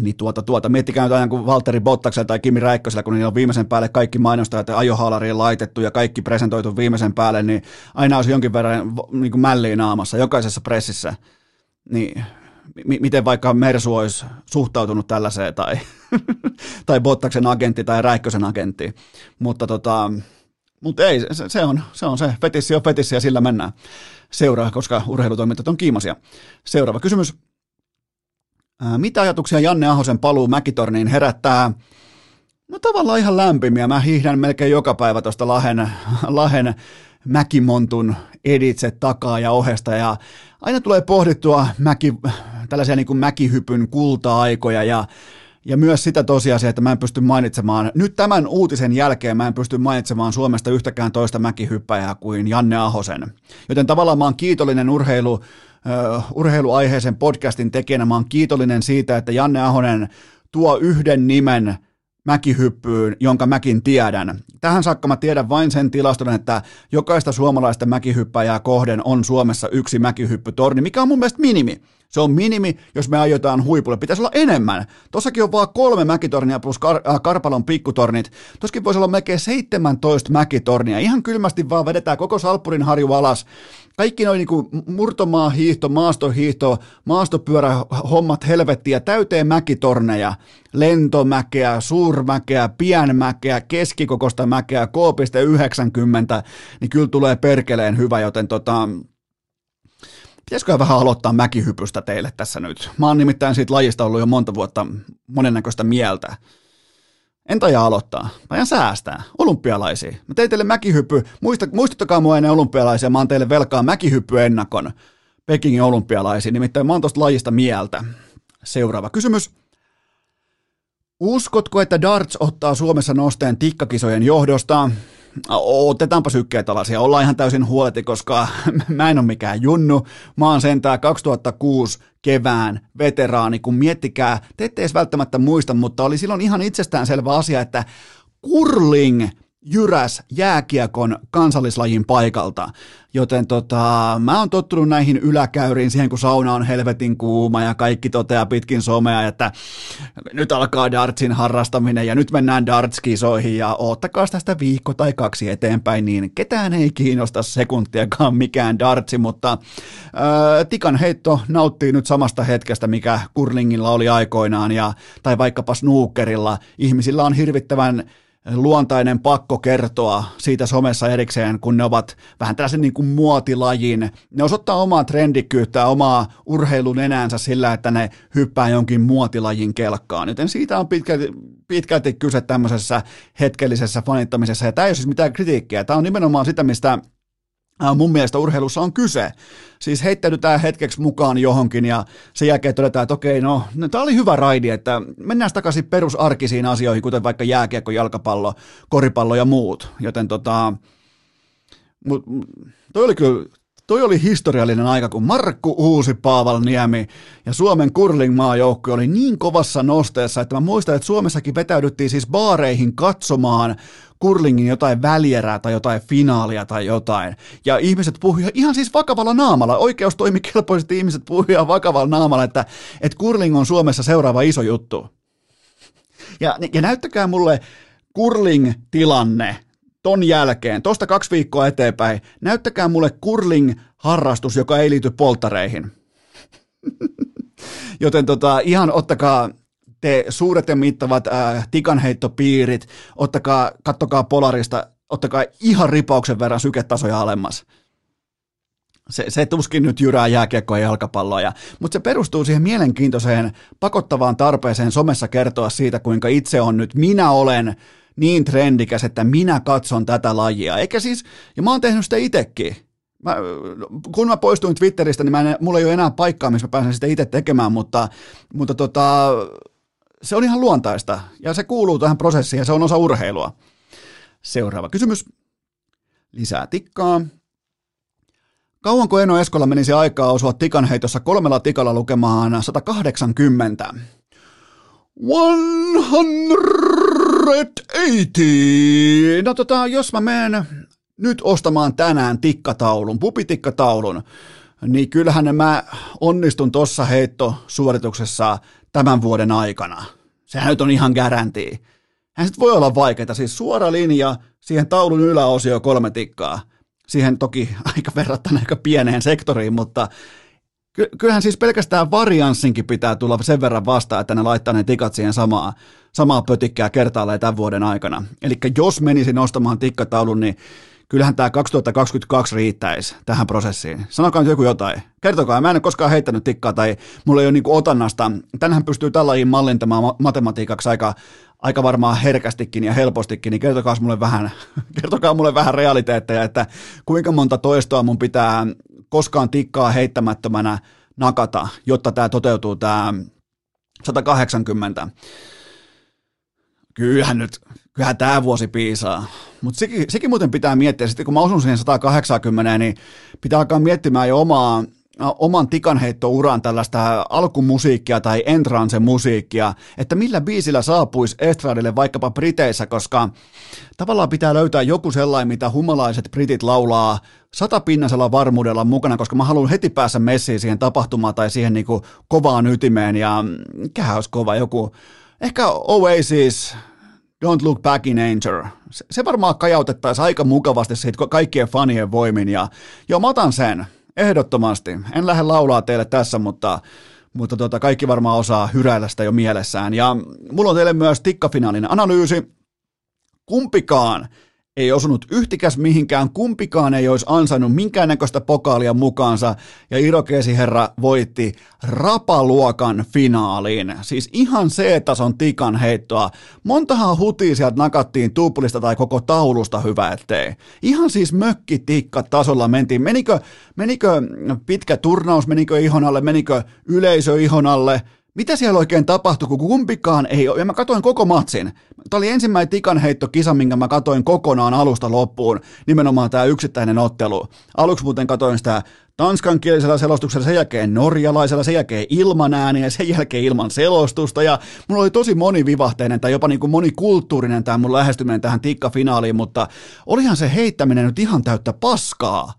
niin tuota, tuota. Miettikää nyt aina kuin Valtteri Bottaksella tai Kimi Räikkösellä, kun niillä on viimeisen päälle kaikki mainostajat ja ajohaalariin laitettu ja kaikki presentoitu viimeisen päälle, niin aina olisi jonkin verran niin kuin mälliä naamassa jokaisessa pressissä. Niin m- miten vaikka Mersu olisi suhtautunut tällaiseen tai, <laughs> tai Bottaksen agentti tai Räikkösen agentti. Mutta tota, mutta ei, se, se, on, se on se. Fetissi on fetissi ja sillä mennään. Seuraa, koska urheilutoimintat on kiimasia. Seuraava kysymys. Mitä ajatuksia Janne Ahosen paluu Mäkitorniin herättää? No tavallaan ihan lämpimiä. Mä hiihdän melkein joka päivä tuosta Lahen, Lahen Mäkimontun editse takaa ja ohesta ja aina tulee pohdittua mäki, tällaisia niin kuin mäkihypyn kulta-aikoja ja ja myös sitä tosiasiaa, että mä en pysty mainitsemaan, nyt tämän uutisen jälkeen mä en pysty mainitsemaan Suomesta yhtäkään toista mäkihyppäjää kuin Janne Ahosen. Joten tavallaan mä oon kiitollinen urheilu, urheiluaiheisen podcastin tekijänä, mä oon kiitollinen siitä, että Janne Ahonen tuo yhden nimen mäkihyppyyn, jonka mäkin tiedän. Tähän saakka mä tiedän vain sen tilaston, että jokaista suomalaista mäkihyppäjää kohden on Suomessa yksi mäkihyppytorni, mikä on mun mielestä minimi. Se on minimi, jos me aiotaan huipulle. Pitäisi olla enemmän. Tossakin on vaan kolme mäkitornia plus Kar- äh, Karpalon pikkutornit. Tossakin voisi olla melkein 17 mäkitornia. Ihan kylmästi vaan vedetään koko Salppurin harju alas. Kaikki noin niin murtomaahiihto, maastohiihto, maastopyörähommat helvettiä, täyteen mäkitorneja, lentomäkeä, suurmäkeä, pienmäkeä, keskikokosta mäkeä, K.90, niin kyllä tulee perkeleen hyvä, joten tota, Pitäisikö vähän aloittaa mäkihypystä teille tässä nyt? Mä oon nimittäin siitä lajista ollut jo monta vuotta monennäköistä mieltä. En taja aloittaa. Mä ajan säästää. Olympialaisia. Mä tein teille mäkihyppy. Muista, muistuttakaa mua ennen olympialaisia. Mä oon teille velkaa mäkihyppy ennakon. Pekingin olympialaisiin. Nimittäin mä oon tosta lajista mieltä. Seuraava kysymys. Uskotko, että darts ottaa Suomessa nosteen tikkakisojen johdosta? Otetaanpa sykkeet alas ja ollaan ihan täysin huoleti, koska <laughs> mä en ole mikään junnu. Mä oon sentään 2006 kevään veteraani, kun miettikää, te ette edes välttämättä muista, mutta oli silloin ihan itsestäänselvä asia, että curling – jyräs jääkiekon kansallislajin paikalta. Joten tota, mä oon tottunut näihin yläkäyriin siihen, kun sauna on helvetin kuuma ja kaikki toteaa pitkin somea, että nyt alkaa dartsin harrastaminen ja nyt mennään dartskisoihin ja oottakaa tästä viikko tai kaksi eteenpäin, niin ketään ei kiinnosta sekuntiakaan mikään dartsi, mutta ää, tikan heitto nauttii nyt samasta hetkestä, mikä kurlingilla oli aikoinaan ja, tai vaikkapa snookerilla. Ihmisillä on hirvittävän luontainen pakko kertoa siitä somessa erikseen, kun ne ovat vähän tällaisen niin kuin muotilajin. Ne osoittaa omaa trendikkyyttä, omaa urheilun enäänsä sillä, että ne hyppää jonkin muotilajin kelkkaan. Joten siitä on pitkälti, pitkälti kyse tämmöisessä hetkellisessä fanittamisessa. Ja tämä ei ole siis mitään kritiikkiä. Tämä on nimenomaan sitä, mistä mun mielestä urheilussa on kyse. Siis heittäydytään hetkeksi mukaan johonkin ja sen jälkeen todetaan, että okei, no, no tämä oli hyvä raidi, että mennään takaisin perusarkisiin asioihin, kuten vaikka jääkiekko, jalkapallo, koripallo ja muut. Joten tota, mut, toi oli kyllä Toi oli historiallinen aika, kun Markku Uusi Niemi ja Suomen curling-maajoukko oli niin kovassa nosteessa, että mä muistan, että Suomessakin vetäydyttiin siis baareihin katsomaan kurlingin jotain välierää tai jotain finaalia tai jotain. Ja ihmiset puhuivat ihan siis vakavalla naamalla, oikeustoimikelpoisesti ihmiset puhuivat vakavalla naamalla, että, että kurling on Suomessa seuraava iso juttu. Ja, ja näyttäkää mulle kurling-tilanne ton jälkeen, tosta kaksi viikkoa eteenpäin, näyttäkää mulle curling-harrastus, joka ei liity polttareihin. <laughs> Joten tota, ihan ottakaa te suuret ja mittavat äh, tikanheittopiirit, ottakaa, kattokaa Polarista, ottakaa ihan ripauksen verran syketasoja alemmas. Se, se tuskin nyt jyrää jääkiekkoa ja jalkapalloa, mutta se perustuu siihen mielenkiintoiseen pakottavaan tarpeeseen somessa kertoa siitä, kuinka itse on nyt, minä olen niin trendikäs, että minä katson tätä lajia. Eikä siis, ja mä oon tehnyt sitä itsekin. Mä, kun mä poistuin Twitteristä, niin mä en, mulla ei ole enää paikkaa, missä mä pääsen sitä itse tekemään, mutta, mutta tota, se on ihan luontaista ja se kuuluu tähän prosessiin ja se on osa urheilua. Seuraava kysymys. Lisää tikkaa. Kauanko Eno Eskola menisi aikaa osua tikanheitossa kolmella tikalla lukemaan 180? 180! No tota, jos mä menen nyt ostamaan tänään tikkataulun, pupitikkataulun, niin kyllähän mä onnistun tuossa heittosuorituksessa tämän vuoden aikana. Sehän nyt on ihan garanti. Hän sitten voi olla vaikeaa, siis suora linja, siihen taulun yläosio kolme tikkaa. Siihen toki <laughs> aika verrattuna aika pieneen sektoriin, mutta kyllähän siis pelkästään varianssinkin pitää tulla sen verran vastaan, että ne laittaa ne tikat siihen samaa, samaa pötikkää kertaalleen tämän vuoden aikana. Eli jos menisin ostamaan tikkataulun, niin kyllähän tämä 2022 riittäisi tähän prosessiin. Sanokaa nyt joku jotain. Kertokaa, mä en ole koskaan heittänyt tikkaa tai mulla ei ole niinku otannasta. Tänhän pystyy tällaisiin mallintamaan matematiikaksi aika, aika varmaan herkästikin ja helpostikin, niin kertokaa mulle vähän, <laughs> kertokaa mulle vähän realiteetteja, että kuinka monta toistoa mun pitää koskaan tikkaa heittämättömänä nakata, jotta tämä toteutuu tämä 180. Kyllähän nyt, kyllähän tämä vuosi piisaa. Mutta sekin, sekin muuten pitää miettiä, sitten kun mä osun siihen 180, niin pitää alkaa miettimään jo omaa, oman tikanheittouran tällaista alkumusiikkia tai entrance-musiikkia, että millä biisillä saapuisi estradille vaikkapa Briteissä, koska tavallaan pitää löytää joku sellainen, mitä humalaiset britit laulaa satapinnasella varmuudella mukana, koska mä haluan heti päässä messiin siihen tapahtumaan tai siihen niin kuin kovaan ytimeen ja mikähän olisi kova joku, ehkä Oasis, Don't Look Back in Anger. Se, se varmaan kajautettaisiin aika mukavasti siitä kaikkien fanien voimin ja joo, mä otan sen, ehdottomasti. En lähde laulaa teille tässä, mutta, mutta tota, kaikki varmaan osaa hyräillä sitä jo mielessään. Ja mulla on teille myös tikkafinaalinen analyysi. Kumpikaan ei osunut yhtikäs mihinkään, kumpikaan ei olisi ansainnut minkäännäköistä pokaalia mukaansa, ja Irokeesi herra voitti rapaluokan finaaliin. Siis ihan C-tason tikan heittoa. Montahan hutia sieltä nakattiin tuplista tai koko taulusta hyvä ettei. Ihan siis mökkitikka tasolla mentiin. Menikö, menikö pitkä turnaus, menikö ihon alle, menikö yleisö ihon alle, mitä siellä oikein tapahtui, kun kumpikaan ei ole, ja mä katoin koko matsin. Tämä oli ensimmäinen tikanheittokisa, minkä mä katoin kokonaan alusta loppuun, nimenomaan tämä yksittäinen ottelu. Aluksi muuten katoin sitä tanskankielisellä selostuksella, sen jälkeen norjalaisella, sen jälkeen ilman ääniä sen jälkeen ilman selostusta. Ja mulla oli tosi monivivahteinen tai jopa niin kuin monikulttuurinen tämä mun lähestyminen tähän tikkafinaaliin, mutta olihan se heittäminen nyt ihan täyttä paskaa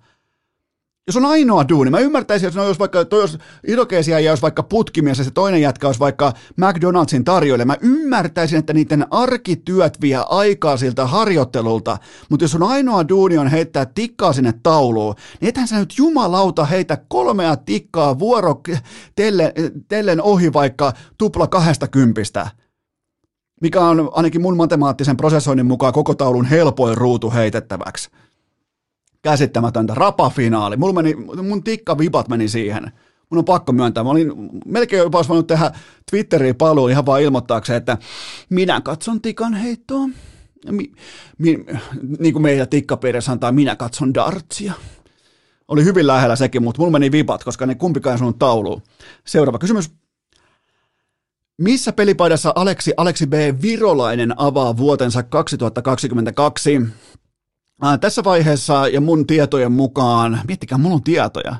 jos on ainoa duuni, mä ymmärtäisin, jos, no, jos vaikka toi jos Irokeesia ja jos vaikka putkimies ja se toinen jätkä olisi vaikka McDonaldsin tarjoille, mä ymmärtäisin, että niiden arkityöt vie aikaa siltä harjoittelulta, mutta jos on ainoa duuni on heittää tikkaa sinne tauluun, niin ethän sä nyt jumalauta heitä kolmea tikkaa vuoro tellen, tellen ohi vaikka tupla kahdesta kympistä. mikä on ainakin mun matemaattisen prosessoinnin mukaan koko taulun helpoin ruutu heitettäväksi. Käsittämätöntä. Rapafinaali. Mulla meni, mun tikkavipat meni siihen. Mun on pakko myöntää. Mä olin melkein jopa voinut tehdä Twitteriin paluu ihan vaan ilmoittaakseen, että minä katson tikan heittoa. Mi, mi, niin kuin meillä tikkapiirissä antaa, minä katson dartsia. Oli hyvin lähellä sekin, mutta mulla meni vipat, koska ne kumpikaan sun tauluun. Seuraava kysymys. Missä pelipaidassa Aleksi, Aleksi B. Virolainen avaa vuotensa 2022? Tässä vaiheessa ja mun tietojen mukaan, miettikää, mulla on tietoja.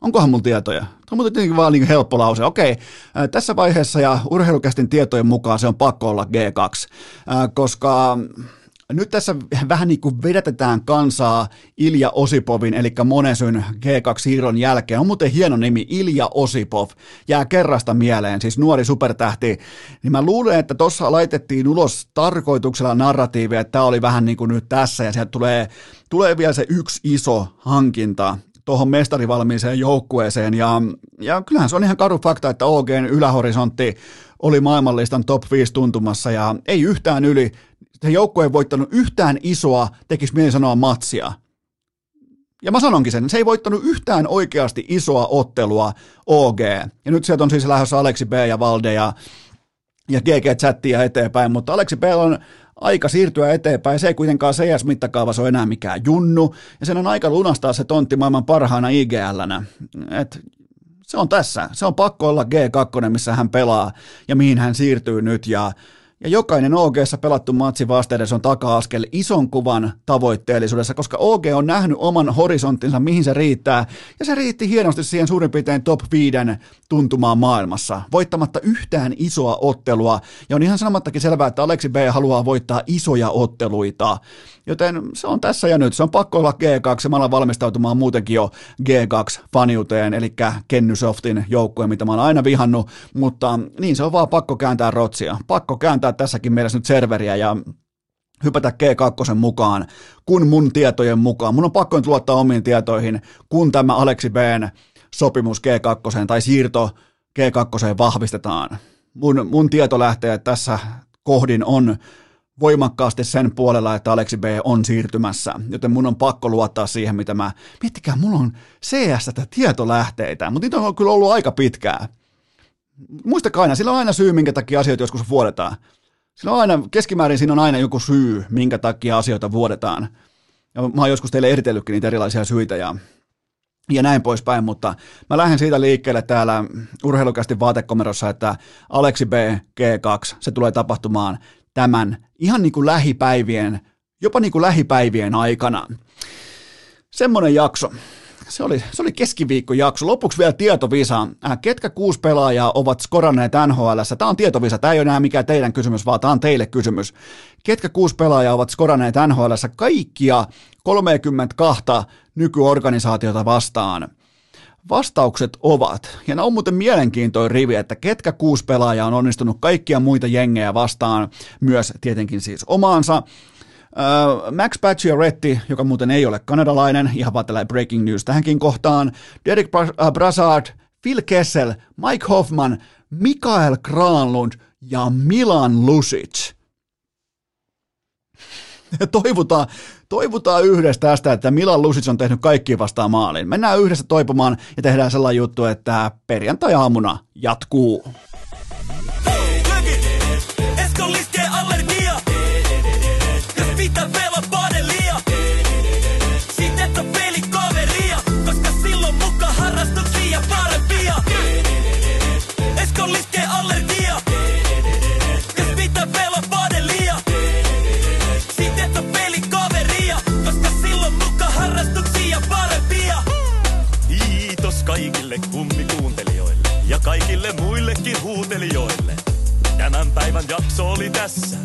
Onkohan mulla tietoja? Tuo on muuten tietenkin vaan niin helppo lause. Okei, tässä vaiheessa ja urheilukästin tietojen mukaan se on pakko olla G2, ää, koska nyt tässä vähän niin kuin vedätetään kansaa Ilja Osipovin, eli Monesyn G2-siirron jälkeen. On muuten hieno nimi, Ilja Osipov. Jää kerrasta mieleen, siis nuori supertähti. Niin mä luulen, että tuossa laitettiin ulos tarkoituksella narratiivi, että tämä oli vähän niin kuin nyt tässä, ja sieltä tulee, tulee vielä se yksi iso hankinta tuohon mestarivalmiiseen joukkueeseen. Ja, ja kyllähän se on ihan karu fakta, että OGn ylähorisontti oli maailmanlistan top 5 tuntumassa ja ei yhtään yli se joukkue ei voittanut yhtään isoa, tekisi mieli sanoa matsia. Ja mä sanonkin sen, se ei voittanut yhtään oikeasti isoa ottelua OG. Ja nyt sieltä on siis lähdössä Aleksi B ja Valde ja, ja GG-chattia eteenpäin, mutta Aleksi B on aika siirtyä eteenpäin. Se ei kuitenkaan CS-mittakaavassa ole enää mikään junnu, ja sen on aika lunastaa se tontti maailman parhaana IGL-nä. Et se on tässä. Se on pakko olla G2, missä hän pelaa ja mihin hän siirtyy nyt. Ja ja jokainen og pelattu matsi vasteedes on taka-askel ison kuvan tavoitteellisuudessa, koska OG on nähnyt oman horisonttinsa, mihin se riittää, ja se riitti hienosti siihen suurin piirtein top 5 tuntumaan maailmassa, voittamatta yhtään isoa ottelua, ja on ihan sanomattakin selvää, että Aleksi B haluaa voittaa isoja otteluita, joten se on tässä ja nyt, se on pakko olla G2, ja mä olen valmistautumaan muutenkin jo G2-faniuteen, eli Kennysoftin joukkue, mitä mä oon aina vihannut, mutta niin se on vaan pakko kääntää rotsia, pakko kääntää tässäkin mielessä nyt serveriä, ja hypätä G2 mukaan, kun mun tietojen mukaan. Mun on pakko nyt luottaa omiin tietoihin, kun tämä Aleksi B:n sopimus G2 tai siirto G2 vahvistetaan. Mun, mun tieto lähtee tässä kohdin on voimakkaasti sen puolella, että Aleksi B on siirtymässä, joten mun on pakko luottaa siihen, mitä mä... Miettikää, mulla on CS-tä tietolähteitä, mutta niitä on kyllä ollut aika pitkää. Muistakaa aina, sillä on aina syy, minkä takia asioita joskus vuodetaan. Sillä on aina, keskimäärin siinä on aina joku syy, minkä takia asioita vuodetaan. Ja mä oon joskus teille eritellytkin niitä erilaisia syitä ja ja näin poispäin, mutta mä lähden siitä liikkeelle täällä urheilukästi vaatekomerossa, että Aleksi B G2, se tulee tapahtumaan tämän ihan niin kuin lähipäivien, jopa niin kuin lähipäivien aikana. Semmoinen jakso. Se oli, se oli keskiviikkojakso. Lopuksi vielä tietovisa. Äh, ketkä kuusi pelaajaa ovat skoranneet NHL? Tämä on tietovisa. Tämä ei ole enää mikään teidän kysymys, vaan tämä on teille kysymys. Ketkä kuusi pelaajaa ovat skoranneet NHL? Kaikkia 32 nykyorganisaatiota vastaan. Vastaukset ovat, ja ne on muuten mielenkiintoinen rivi, että ketkä kuusi pelaajaa on onnistunut kaikkia muita jengejä vastaan, myös tietenkin siis omaansa. Max Pacioretty, joka muuten ei ole kanadalainen, ihan vaan tällainen breaking news tähänkin kohtaan, Derek Brassard, Phil Kessel, Mike Hoffman, Mikael Granlund ja Milan Lucic. <laughs> toivotaan, toivotaan yhdessä tästä, että Milan Lusic on tehnyt kaikki vastaan maaliin. Mennään yhdessä toipumaan ja tehdään sellainen juttu, että perjantai-aamuna jatkuu. kaikille muillekin huutelijoille. Tämän päivän jakso oli tässä.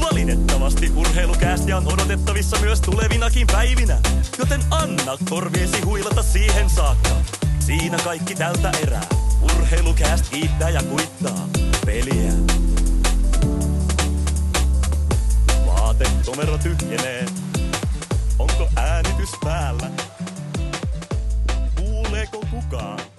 Valitettavasti urheilukästi on odotettavissa myös tulevinakin päivinä, joten anna korviesi huilata siihen saakka. Siinä kaikki tältä erää. Urheilukäst kiittää ja kuittaa peliä. Vaate somero tyhjenee. Onko äänitys päällä? Kuuleeko kukaan?